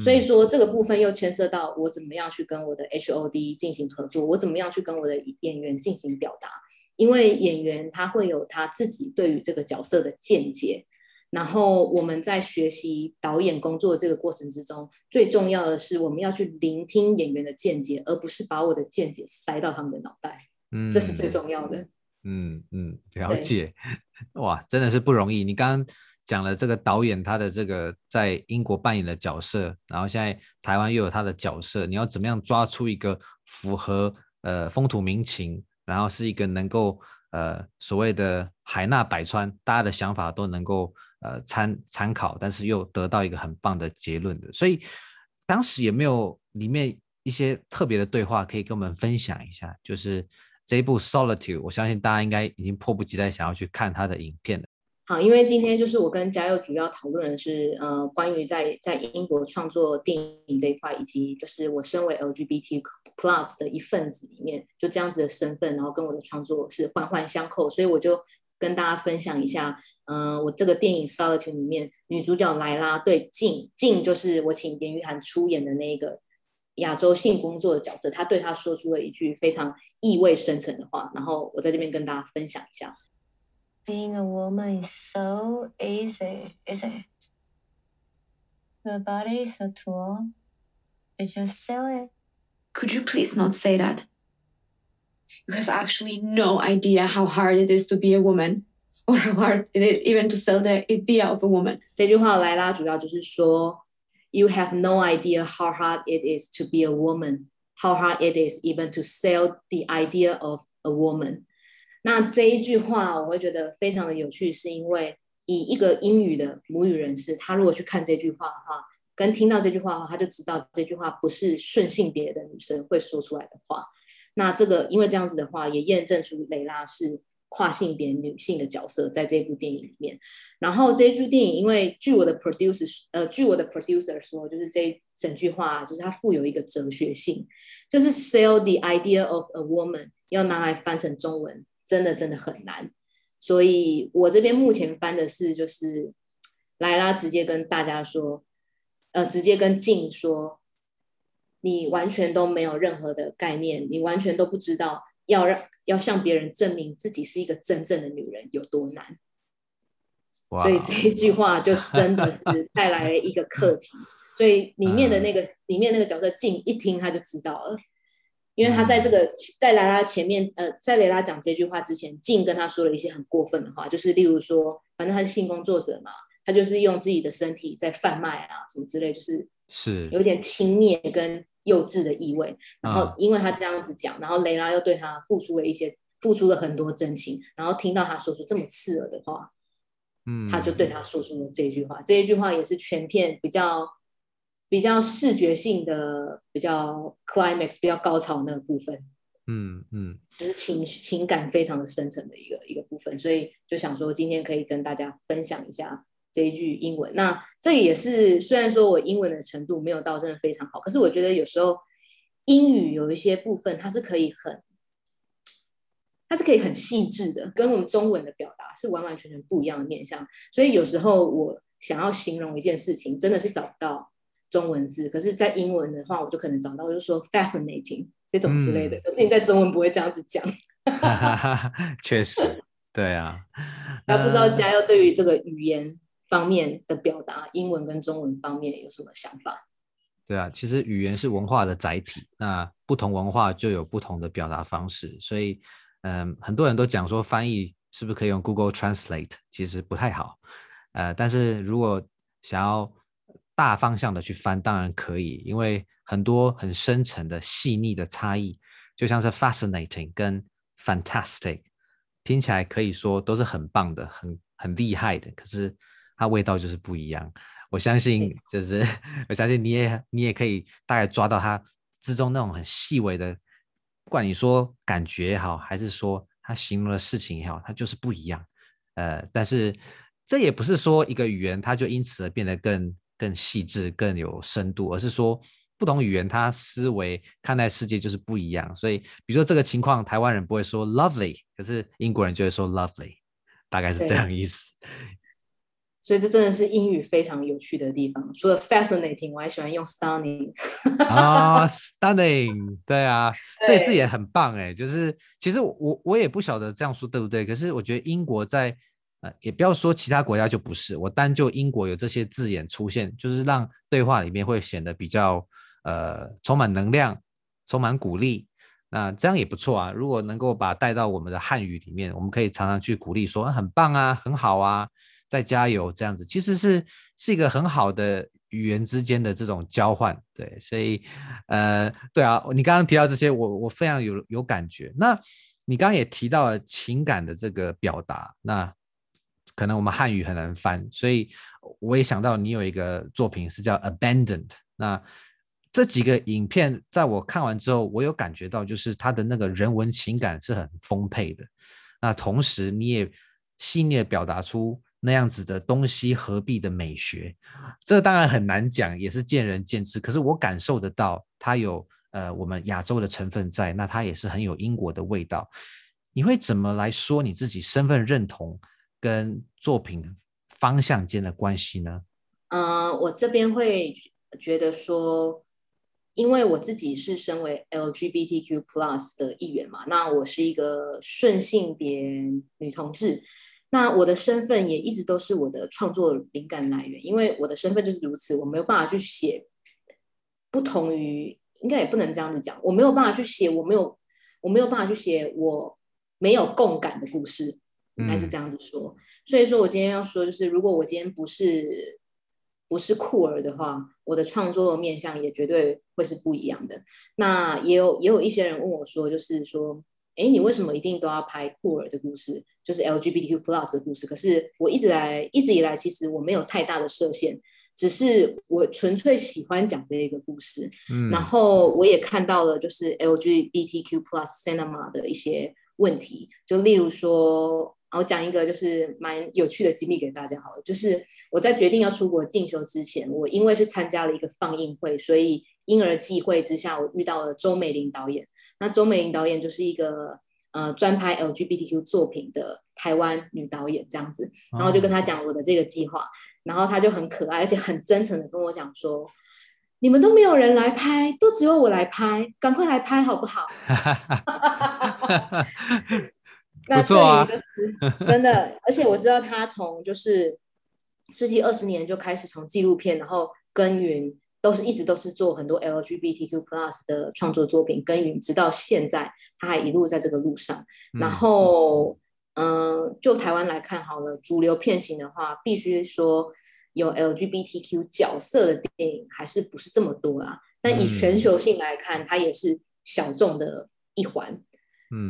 [SPEAKER 2] 所以说这个部分又牵涉到我怎么样去跟我的 HOD 进行合作，我怎么样去跟我的演员进行表达，因为演员他会有他自己对于这个角色的见解。然后我们在学习导演工作这个过程之中，最重要的是我们要去聆听演员的见解，而不是把我的见解塞到他们的脑袋。嗯，这是最重要的。
[SPEAKER 1] 嗯嗯，了解。哇，真的是不容易。你刚刚讲了这个导演他的这个在英国扮演的角色，然后现在台湾又有他的角色，你要怎么样抓出一个符合呃风土民情，然后是一个能够呃所谓的海纳百川，大家的想法都能够。呃，参参考，但是又得到一个很棒的结论的，所以当时也没有里面一些特别的对话可以跟我们分享一下？就是这一部《Solitude》，我相信大家应该已经迫不及待想要去看他的影片了。
[SPEAKER 2] 好，因为今天就是我跟嘉佑主要讨论的是，呃，关于在在英国创作电影这一块，以及就是我身为 LGBT Plus 的一份子里面，就这样子的身份，然后跟我的创作是环环相扣，所以我就跟大家分享一下。嗯、我这个电影《Solitude》里面，女主角莱拉对静静，就是我请严于涵出演的那个亚洲性工作的角色，她对她说出了一句非常意味深长的话，然后我在这边跟大家分享一下。Being a woman is so easy, is it? The body is a tool. You just sell it.
[SPEAKER 3] Could you please not say that? You have actually no idea how hard it is to be a woman. Or how hard it is even to sell the idea of a woman。
[SPEAKER 2] 这句话莱拉主要就是说，You have no idea how hard it is to be a woman, how hard it is even to sell the idea of a woman。 那这一句话我会觉得非常的有趣，是因为以一个英语的母语人士，他如果去看这句话的话，跟听到这句话的话，他就知道这句话不是顺性别的女生会说出来的话。那这个因为这样子的话，也验证出蕾拉是。跨性别女性的角色在这部电影里面，然后这一部电影，因为据我的 producer 呃，据我的 producer 说，就是这整句话，就是它富有一个哲学性，就是 sell the idea of a woman 要拿来翻成中文，真的真的很难。所以我这边目前翻的是，就是莱拉直接跟大家说，呃，直接跟静说，你完全都没有任何的概念，你完全都不知道。要让要向别人证明自己是一个真正的女人有多难.所以这一句话就真的是带来了一个课题。所以里面的那个 里面那个角色静一听他就知道了，因为他在这个在莱拉前面呃，在蕾拉讲这句话之前，静跟他说了一些很过分的话，就是例如说，反正他是性工作者嘛，他就是用自己的身体在贩卖啊什么之类，就是是。有点轻蔑跟。幼稚的意味，然后因为他这样子讲，然后蕾拉又对他付出了一些，付出了很多真情，然后听到他说出这么刺耳的话，嗯，他就对他说出了这句话，这一句话也是全片比较比较视觉性的、比较 climax、比较高潮那个部分，嗯嗯，就是情情感非常的深层的一个一个部分，所以就想说今天可以跟大家分享一下这一句英文。那这也是虽然说我英文的程度没有到真的非常好，可是我觉得有时候英语有一些部分它是可以很，它是可以很细致的，跟我们中文的表达是完完全全不一样的面向。所以有时候我想要形容一件事情，真的是找不到中文字，可是在英文的话，我就可能找到，就是说 fascinating 这种之类的。可是你在中文不会这样子讲。
[SPEAKER 1] 确实，对啊。
[SPEAKER 2] 那不知道家佑对于这个语言方面的表达，英文跟中文方面有什么想法？
[SPEAKER 1] 对啊，其实语言是文化的载体，那不同文化就有不同的表达方式，所以，嗯，很多人都讲说翻译是不是可以用 Google Translate？其实不太好，呃，但是如果想要大方向的去翻，当然可以，因为很多很深层的细腻的差异，就像是 fascinating 跟 fantastic，听起来可以说都是很棒的，很很厉害的，可是它味道就是不一样。我相信，就是 我相信你也你也可以大概抓到它之中那种很细微的，不管你说感觉也好，还是说它形容的事情也好，它就是不一样。呃，但是这也不是说一个语言它就因此而变得更更细致、更有深度，而是说。不同语言，他思维看待世界就是不一样，所以比如说这个情况，台湾人不会说 lovely，可是英国人就会说 lovely，大概是这样意思。
[SPEAKER 2] 所以这真的是英语非常有趣的地方。除了 fascinating，我还喜欢用 stunning。
[SPEAKER 1] 啊，stunning，对啊，这字也很棒哎。就是其实我我也不晓得这样说对不对，可是我觉得英国在呃，也不要说其他国家就不是，我单就英国有这些字眼出现，就是让对话里面会显得比较。呃，充满能量，充满鼓励，那这样也不错啊。如果能够把带到我们的汉语里面，我们可以常常去鼓励说，很棒啊，很好啊，再加油，这样子其实是是一个很好的语言之间的这种交换。对，所以呃，对啊，你刚刚提到这些，我我非常有有感觉。那你刚刚也提到了情感的这个表达，那可能我们汉语很难翻，所以我也想到你有一个作品是叫《Abandoned》，那。这几个影片在我看完之后，我有感觉到，就是他的那个人文情感是很丰沛的。那同时，你也细腻地表达出那样子的东西合璧的美学。这当然很难讲，也是见仁见智。可是我感受得到，它有呃我们亚洲的成分在，那它也是很有英国的味道。你会怎么来说你自己身份认同跟作品方向间的关系呢？
[SPEAKER 2] 呃，我这边会觉得说。因为我自己是身为 LGBTQ plus 的一员嘛，那我是一个顺性别女同志，那我的身份也一直都是我的创作灵感来源，因为我的身份就是如此，我没有办法去写不同于，应该也不能这样子讲，我没有办法去写，我没有，我没有办法去写我没有共感的故事，应该是这样子说。嗯。所以说我今天要说，就是如果我今天不是。不是酷儿的话，我的创作面向也绝对会是不一样的。那也有也有一些人问我说，就是说，哎，你为什么一定都要拍酷儿的故事，就是 LGBTQ plus 的故事？可是我一直来一直以来，其实我没有太大的设限，只是我纯粹喜欢讲这一个故事。嗯，然后我也看到了，就是 LGBTQ plus cinema 的一些问题，就例如说。我讲一个就是蛮有趣的经历给大家好了，就是我在决定要出国进修之前，我因为去参加了一个放映会，所以因而际会之下，我遇到了周美玲导演。那周美玲导演就是一个呃专拍 LGBTQ 作品的台湾女导演这样子，然后就跟她讲我的这个计划，然后她就很可爱而且很真诚的跟我讲说，你们都没有人来拍，都只有我来拍，赶快来拍好不好？那对于就是真的，而且我知道他从就是世纪二十年就开始从纪录片，然后耕耘，都是一直都是做很多 LGBTQ plus 的创作作品，耕耘直到现在，他还一路在这个路上。然后，嗯、呃，就台湾来看好了，主流片型的话，必须说有 LGBTQ 角色的电影还是不是这么多啦。但以全球性来看，它也是小众的一环。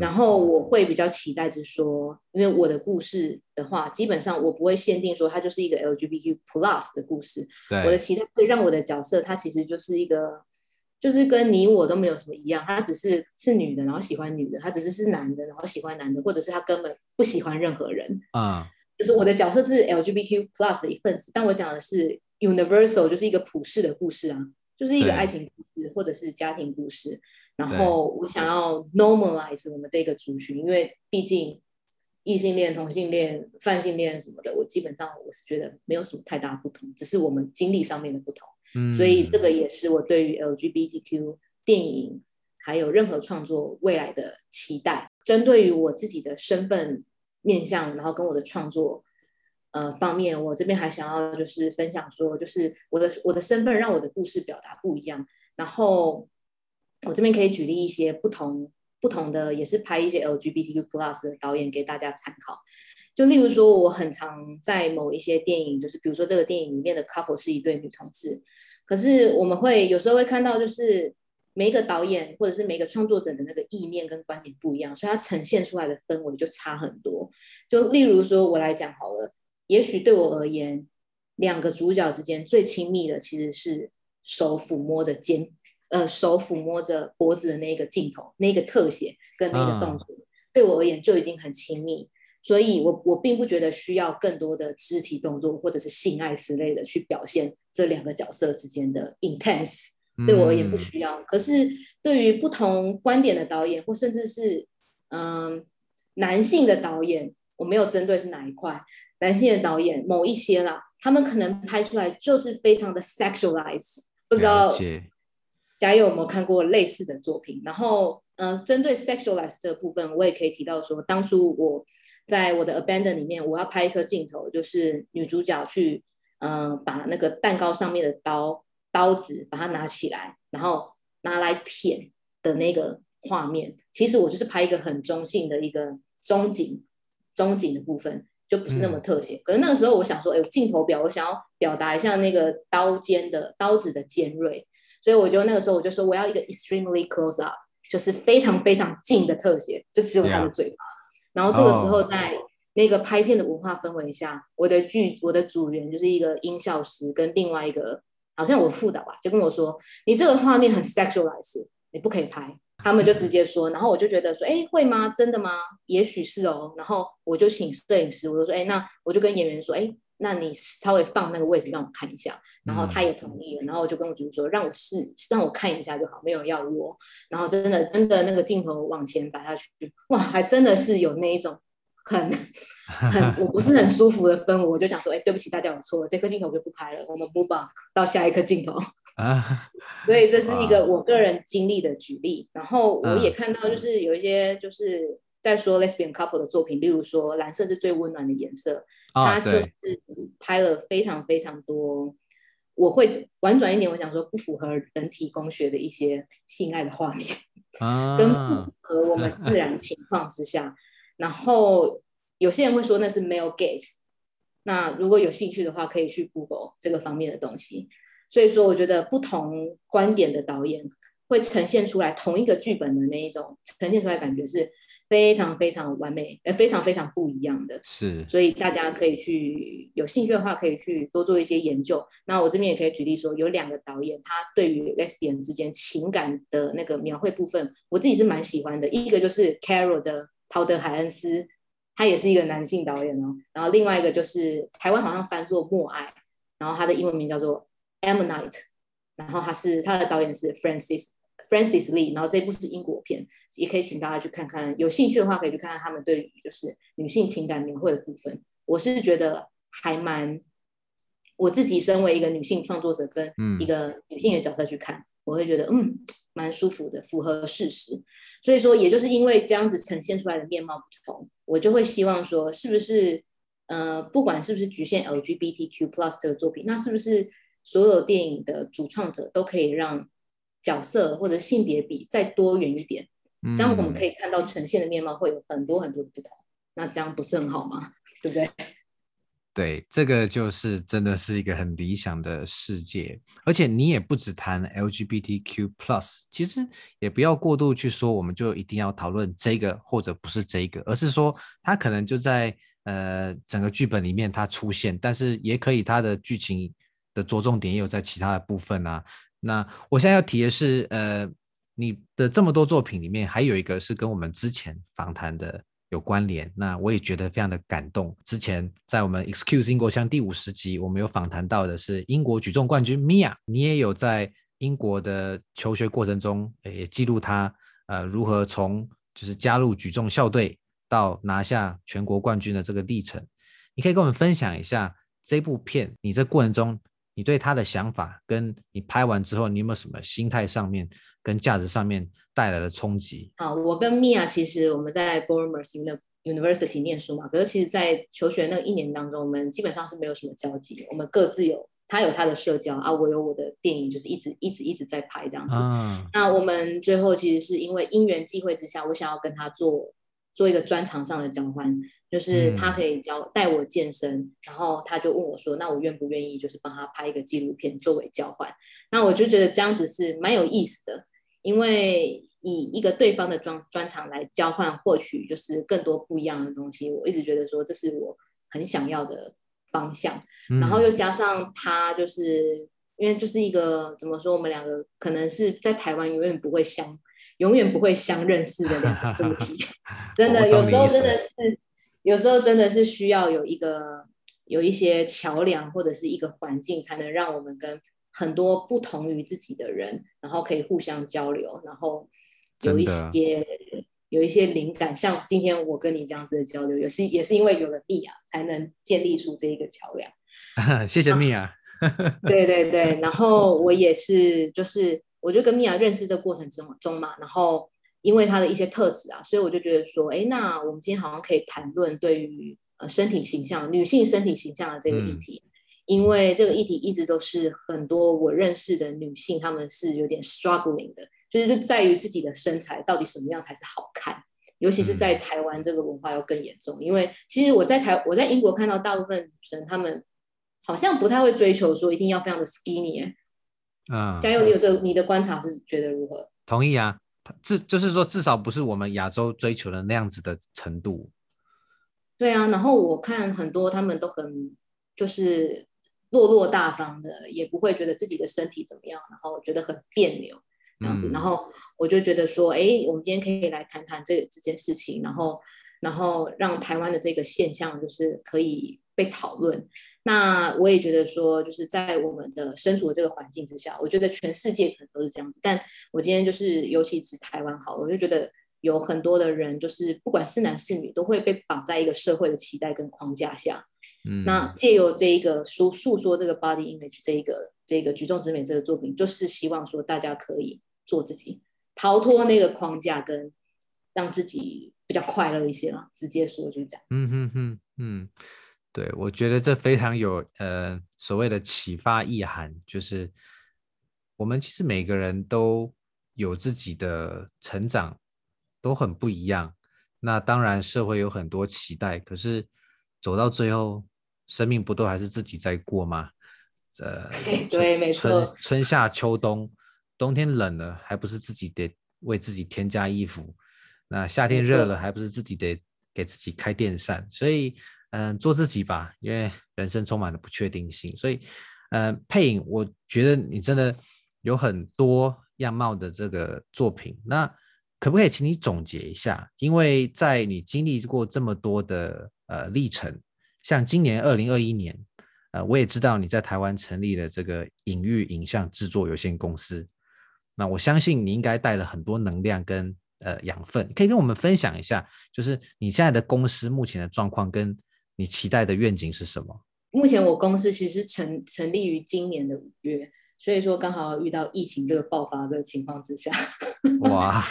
[SPEAKER 2] 然后我会比较期待之说，因为我的故事的话，基本上我不会限定说它就是一个 LGBTQ plus 的故事。对，我的期待是让我的角色，它其实就是一个，就是跟你我都没有什么一样，他只是是女的，然后喜欢女的；他只是是男的，然后喜欢男的，或者是他根本不喜欢任何人。啊，就是我的角色是 LGBTQ plus 的一份子，但我讲的是 universal，就是一个普世的故事啊，就是一个爱情故事或者是家庭故事。然后我想要 normalize 我们这个族群，因为毕竟异性恋、同性恋、泛性恋什么的，我基本上我是觉得没有什么太大不同，只是我们经历上面的不同。嗯，所以这个也是我对于 LGBTQ 电影还有任何创作未来的期待。针对于我自己的身份面向，然后跟我的创作呃方面，我这边还想要就是分享说，就是我的我的身份让我的故事表达不一样，然后。我这边可以举例一些不同不同的，也是拍一些 LGBTQ plus 的导演给大家参考。就例如说，我很常在某一些电影，就是比如说这个电影里面的 couple 是一对女同志，可是我们会有时候会看到，就是每一个导演或者是每一个创作者的那个意念跟观点不一样，所以它呈现出来的氛围就差很多。就例如说，我来讲好了，也许对我而言，两个主角之间最亲密的其实是手抚摸着肩。呃，手抚摸着脖子的那个镜头，那个特写跟那个动作，嗯、对我而言就已经很亲密，所以我我并不觉得需要更多的肢体动作或者是性爱之类的去表现这两个角色之间的 intense，对我而言不需要。嗯、可是对于不同观点的导演，或甚至是嗯、呃、男性的导演，我没有针对是哪一块，男性的导演某一些啦，他们可能拍出来就是非常的 sexualize，不知道。嘉佑有没有看过类似的作品？然后，嗯、呃，针对 sexualize 这个部分，我也可以提到说，当初我在我的 Abandon 里面，我要拍一颗镜头，就是女主角去，嗯、呃，把那个蛋糕上面的刀刀子把它拿起来，然后拿来舔的那个画面。其实我就是拍一个很中性的一个中景，中景的部分就不是那么特写。嗯、可是那个时候我想说，哎，镜头表我想要表达一下那个刀尖的刀子的尖锐。所以我就那个时候我就说我要一个 extremely close up，就是非常非常近的特写，就只有他的嘴巴。然后这个时候在那个拍片的文化氛围下，oh. 我的剧我的组员就是一个音效师跟另外一个好像我副导吧，就跟我说你这个画面很 sexualized，你不可以拍。他们就直接说，然后我就觉得说，哎，会吗？真的吗？也许是哦。然后我就请摄影师，我就说，哎，那我就跟演员说，哎。那你稍微放那个位置让我看一下，然后他也同意了，嗯、然后我就跟我主说，让我试，让我看一下就好，没有要我。然后真的真的那个镜头往前摆下去，哇，还真的是有那一种很 很我不是很舒服的氛围，我就想说，哎，对不起大家，我错了，这颗镜头我就不拍了，我们 move on 到下一颗镜头。啊，所以这是一个我个人经历的举例，然后我也看到就是有一些就是。在说 lesbian couple 的作品，例如说蓝色是最温暖的颜色，它就是拍了非常非常多。我会婉转一点，我想说不符合人体工学的一些性爱的画面，跟不符合我们自然情况之下。然后有些人会说那是 male gaze，那如果有兴趣的话，可以去 Google 这个方面的东西。所以说，我觉得不同观点的导演会呈现出来同一个剧本的那一种呈现出来感觉是。非常非常完美，呃，非常非常不一样的，
[SPEAKER 1] 是，
[SPEAKER 2] 所以大家可以去有兴趣的话，可以去多做一些研究。那我这边也可以举例说，有两个导演，他对于 lesbian 之间情感的那个描绘部分，我自己是蛮喜欢的。一个就是 Carol 的陶德海恩斯，他也是一个男性导演哦。然后另外一个就是台湾好像翻作默爱，然后他的英文名叫做 Ammonite，然后他是他的导演是 Francis。Francis Lee，然后这部是英国片，也可以请大家去看看。有兴趣的话，可以去看看他们对于就是女性情感描绘的部分。我是觉得还蛮，我自己身为一个女性创作者跟一个女性的角色去看，嗯、我会觉得嗯蛮舒服的，符合事实。所以说，也就是因为这样子呈现出来的面貌不同，我就会希望说，是不是呃，不管是不是局限 LGBTQ plus 这个作品，那是不是所有电影的主创者都可以让。角色或者性别比再多元一点，这样我们可以看到呈现的面貌会有很多很多的不同。嗯、那这样不是很好吗？对不对？
[SPEAKER 1] 对，这个就是真的是一个很理想的世界。而且你也不只谈 LGBTQ plus，其实也不要过度去说，我们就一定要讨论这个或者不是这个，而是说它可能就在呃整个剧本里面它出现，但是也可以它的剧情的着重点也有在其他的部分啊。那我现在要提的是，呃，你的这么多作品里面，还有一个是跟我们之前访谈的有关联。那我也觉得非常的感动。之前在我们 Excuse 英国腔第五十集，我们有访谈到的是英国举重冠军 Mia，你也有在英国的求学过程中，也记录他呃如何从就是加入举重校队到拿下全国冠军的这个历程。你可以跟我们分享一下这部片，你这过程中你对他的想法，跟你拍完之后，你有没有什么心态上面跟价值上面带来的冲击？
[SPEAKER 2] 啊，我跟 Mia 其实我们在 Bournemouth University 念书嘛，可是其实，在求学那一年当中，我们基本上是没有什么交集。我们各自有他有他的社交啊，我有我的电影，就是一直一直一直在拍这样子。啊、那我们最后其实是因为因缘际会之下，我想要跟他做做一个专长上的交换。就是他可以教带我健身，然后他就问我说：“那我愿不愿意，就是帮他拍一个纪录片作为交换？”那我就觉得这样子是蛮有意思的，因为以一个对方的专专长来交换，获取就是更多不一样的东西。我一直觉得说这是我很想要的方向。然后又加上他，就是因为就是一个怎么说，我们两个可能是在台湾永远不会相永远不会相认识的两个个体，真的有时候真的是。有时候真的是需要有一个有一些桥梁或者是一个环境，才能让我们跟很多不同于自己的人，然后可以互相交流，然后有一些有一些灵感。像今天我跟你这样子的交流，也是也是因为有了 Mia，才能建立出这一个桥梁。
[SPEAKER 1] 谢谢 Mia。
[SPEAKER 2] 对对对，然后我也是，就是我就跟 Mia 认识这过程中中嘛，然后。因为他的一些特质啊，所以我就觉得说，哎，那我们今天好像可以谈论对于呃身体形象、女性身体形象的这个议题，嗯、因为这个议题一直都是很多我认识的女性，她们是有点 struggling 的，就是就在于自己的身材到底什么样才是好看，尤其是在台湾这个文化要更严重，嗯、因为其实我在台我在英国看到大部分女生，她们好像不太会追求说一定要非常的 skinny，啊，嘉佑，你有这个、你的观察是觉得如何？
[SPEAKER 1] 同意啊。至就是说，至少不是我们亚洲追求的那样子的程度。
[SPEAKER 2] 对啊，然后我看很多他们都很就是落落大方的，也不会觉得自己的身体怎么样，然后觉得很别扭这样子。嗯、然后我就觉得说，哎，我们今天可以来谈谈这这件事情，然后然后让台湾的这个现象就是可以被讨论。那我也觉得说，就是在我们的身处的这个环境之下，我觉得全世界可能都是这样子。但我今天就是尤其指台湾好了，我就觉得有很多的人，就是不管是男是女，都会被绑在一个社会的期待跟框架下。嗯，那借由这一个诉诉说这个 body image 这一个这个举重之美这个作品，就是希望说大家可以做自己，逃脱那个框架，跟让自己比较快乐一些嘛。直接说就是这样。嗯嗯嗯嗯。
[SPEAKER 1] 对，我觉得这非常有呃所谓的启发意涵，就是我们其实每个人都有自己的成长，都很不一样。那当然社会有很多期待，可是走到最后，生命不都还是自己在过吗？呃，
[SPEAKER 2] 对，没错。
[SPEAKER 1] 春春夏秋冬，冬天冷了还不是自己得为自己添加衣服？那夏天热了还不是自己得给自己开电扇？所以。嗯，做自己吧，因为人生充满了不确定性。所以，呃，配影，我觉得你真的有很多样貌的这个作品。那可不可以请你总结一下？因为在你经历过这么多的呃历程，像今年二零二一年，呃，我也知道你在台湾成立了这个隐喻影像制作有限公司。那我相信你应该带了很多能量跟呃养分，可以跟我们分享一下，就是你现在的公司目前的状况跟。你期待的愿景是什么？
[SPEAKER 2] 目前我公司其实成成立于今年的五月，所以说刚好遇到疫情这个爆发的情况之下，
[SPEAKER 1] 哇！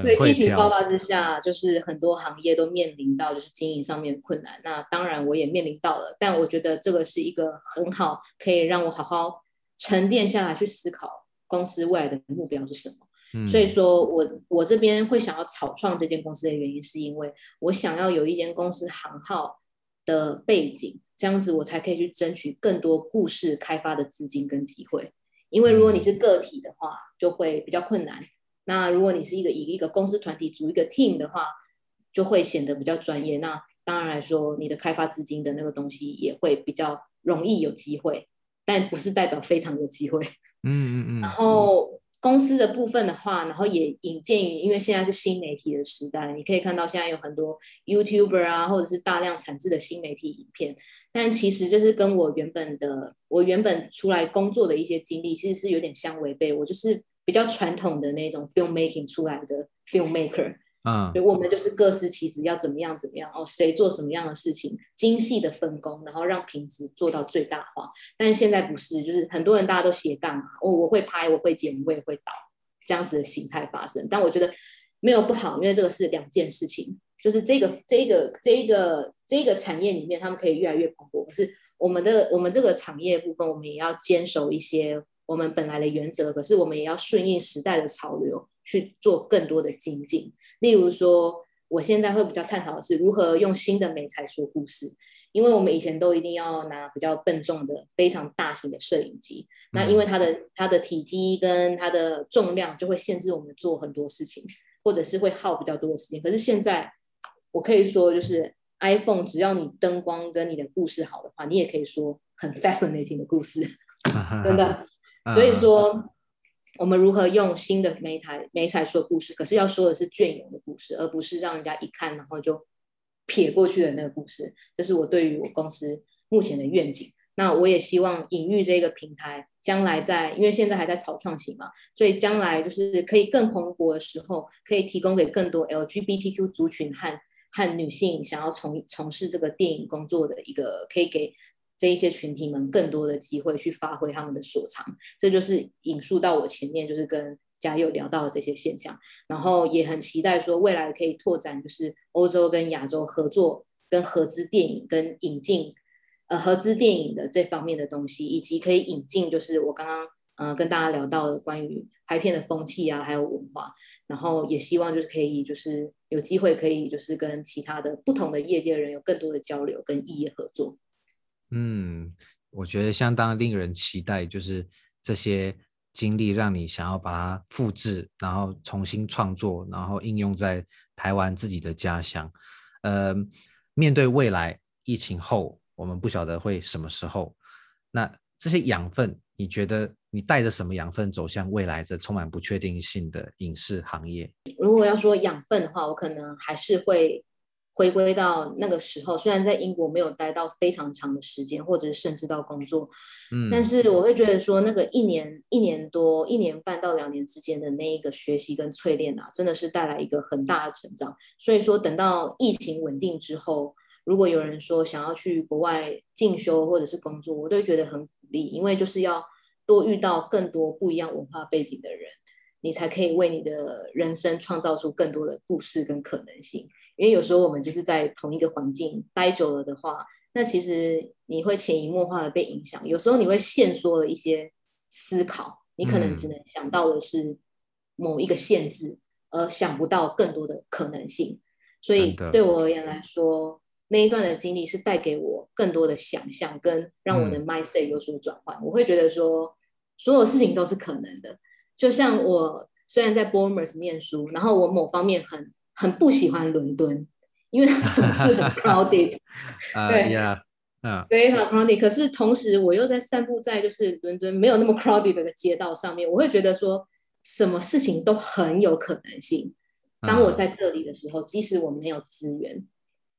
[SPEAKER 2] 所以疫情爆发之下，就是很多行业都面临到就是经营上面困难。那当然我也面临到了，但我觉得这个是一个很好，可以让我好好沉淀下来去思考公司未来的目标是什么。嗯，所以说我我这边会想要草创这间公司的原因，是因为我想要有一间公司行号的背景，这样子我才可以去争取更多故事开发的资金跟机会。因为如果你是个体的话，就会比较困难。那如果你是一个以一个公司团体组一个 team 的话，就会显得比较专业。那当然来说，你的开发资金的那个东西也会比较容易有机会，但不是代表非常有机会。嗯嗯嗯。然后公司的部分的话，然后也引荐于，因为现在是新媒体的时代，你可以看到现在有很多 YouTuber 啊，或者是大量产制的新媒体影片。但其实就是跟我原本的，我原本出来工作的一些经历，其实是有点相违背。我就是比较传统的那种 filmmaking 出来的 filmmaker。
[SPEAKER 1] 嗯，
[SPEAKER 2] 我们就是各司其职，要怎么样怎么样哦，谁做什么样的事情，精细的分工，然后让品质做到最大化。但是现在不是，就是很多人大家都斜杠嘛，哦，我会拍，我会剪，我也会导，这样子的形态发生。但我觉得没有不好，因为这个是两件事情，就是这个这个这个这个产业里面，他们可以越来越蓬勃。可是我们的我们这个产业部分，我们也要坚守一些我们本来的原则，可是我们也要顺应时代的潮流，去做更多的精进。例如说，我现在会比较探讨的是如何用新的美材说故事，因为我们以前都一定要拿比较笨重的、非常大型的摄影机，那因为它的它的体积跟它的重量就会限制我们做很多事情，或者是会耗比较多的时间。可是现在，我可以说，就是 iPhone，只要你灯光跟你的故事好的话，你也可以说很 fascinating 的故事，真的。所以说。我们如何用新的媒材媒材说故事？可是要说的是隽永的故事，而不是让人家一看然后就撇过去的那个故事。这是我对于我公司目前的愿景。那我也希望隐喻这个平台将来在，因为现在还在草创期嘛，所以将来就是可以更蓬勃的时候，可以提供给更多 LGBTQ 族群和和女性想要从从事这个电影工作的一个，可以给。这一些群体们更多的机会去发挥他们的所长，这就是引述到我前面就是跟嘉佑聊到的这些现象，然后也很期待说未来可以拓展就是欧洲跟亚洲合作跟合资电影跟引进呃合资电影的这方面的东西，以及可以引进就是我刚刚呃跟大家聊到的关于拍片的风气啊，还有文化，然后也希望就是可以就是有机会可以就是跟其他的不同的业界人有更多的交流跟异业合作。
[SPEAKER 1] 嗯，我觉得相当令人期待，就是这些经历让你想要把它复制，然后重新创作，然后应用在台湾自己的家乡。呃，面对未来疫情后，我们不晓得会什么时候。那这些养分，你觉得你带着什么养分走向未来这充满不确定性的影视行业？
[SPEAKER 2] 如果要说养分的话，我可能还是会。回归到那个时候，虽然在英国没有待到非常长的时间，或者是甚至到工作，嗯，但是我会觉得说，那个一年、一年多、一年半到两年之间的那一个学习跟淬炼啊，真的是带来一个很大的成长。所以说，等到疫情稳定之后，如果有人说想要去国外进修或者是工作，我都会觉得很鼓励，因为就是要多遇到更多不一样文化背景的人，你才可以为你的人生创造出更多的故事跟可能性。因为有时候我们就是在同一个环境待久了的话，那其实你会潜移默化的被影响。有时候你会限缩了一些思考，你可能只能想到的是某一个限制，而想不到更多的可能性。所以对我而言来说，那一段的经历是带给我更多的想象，跟让我的 mindset 有所转换。我会觉得说，所有事情都是可能的。就像我虽然在 Bournemouth 念书，然后我某方面很。很不喜欢伦敦，因为它总是很 crowded。对呀，嗯，非常 crowded。可是同时，我又在散步在就是伦敦没有那么 crowded 的街道上面，我会觉得说，什么事情都很有可能性。当我在这里的时候，即使我没有资源，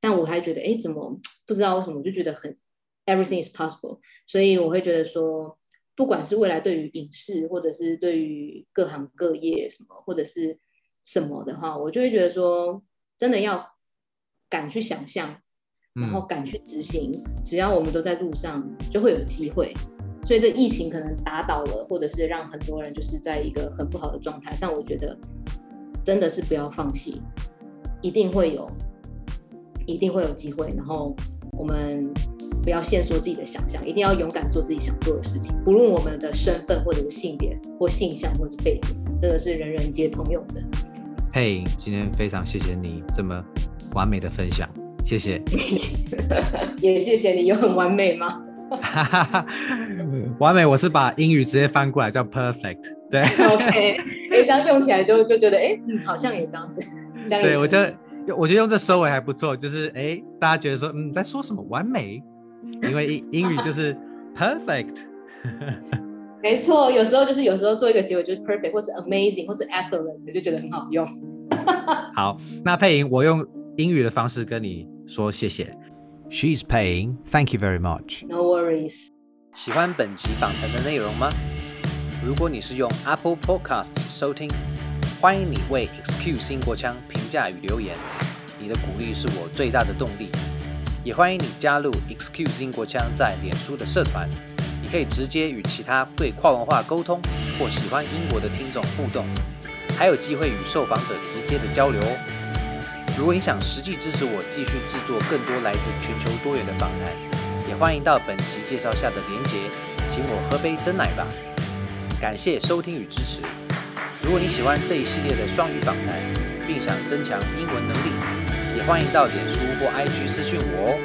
[SPEAKER 2] 但我还觉得，哎，怎么不知道为什么，我就觉得很 everything is possible。所以我会觉得说，不管是未来对于影视，或者是对于各行各业什么，或者是。什么的话，我就会觉得说，真的要敢去想象，然后敢去执行。嗯，只要我们都在路上，就会有机会。所以这疫情可能打倒了，或者是让很多人就是在一个很不好的状态。但我觉得真的是不要放弃，一定会有，一定会有机会。然后我们不要限缩自己的想象，一定要勇敢做自己想做的事情，不论我们的身份或者是性别或性向或是背景，这个是人人皆通用的。
[SPEAKER 1] 嘿，hey, 今天非常谢谢你这么完美的分享，谢谢。
[SPEAKER 2] 也谢谢你，有很完美吗？
[SPEAKER 1] 完美，我是把英语直接翻过来叫 perfect，对。
[SPEAKER 2] OK，哎，这样用起来就就觉得，哎，嗯，好像也这样子。这样
[SPEAKER 1] 对，我觉得，我觉得用这收尾还不错，就是哎，大家觉得说，嗯，在说什么完美？因为英英语就是 perfect。
[SPEAKER 2] 没错，有时候就是有时候做一个结尾就是 perfect，或是 amazing，或是 excellent，就觉得很好用。
[SPEAKER 1] 好，那佩莹，我用英语的方式跟你说谢谢。She's paying. Thank you very much.
[SPEAKER 2] No worries.
[SPEAKER 1] 喜欢本集访谈的内容吗？如果你是用 Apple Podcasts 收听，欢迎你为 Excuse 英国腔评价与留言。你的鼓励是我最大的动力。也欢迎你加入 Excuse 英国腔在脸书的社团，你可以直接与其他对跨文化沟通或喜欢英国的听众互动，还有机会与受访者直接的交流哦。如果你想实际支持我继续制作更多来自全球多元的访谈，也欢迎到本期介绍下的连结，请我喝杯珍奶吧。感谢收听与支持。如果你喜欢这一系列的双语访谈，并想增强英文能力，欢迎到脸书或 IG 私讯我哦。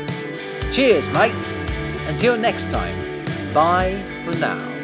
[SPEAKER 1] Cheers, mate. Until next time. Bye for now.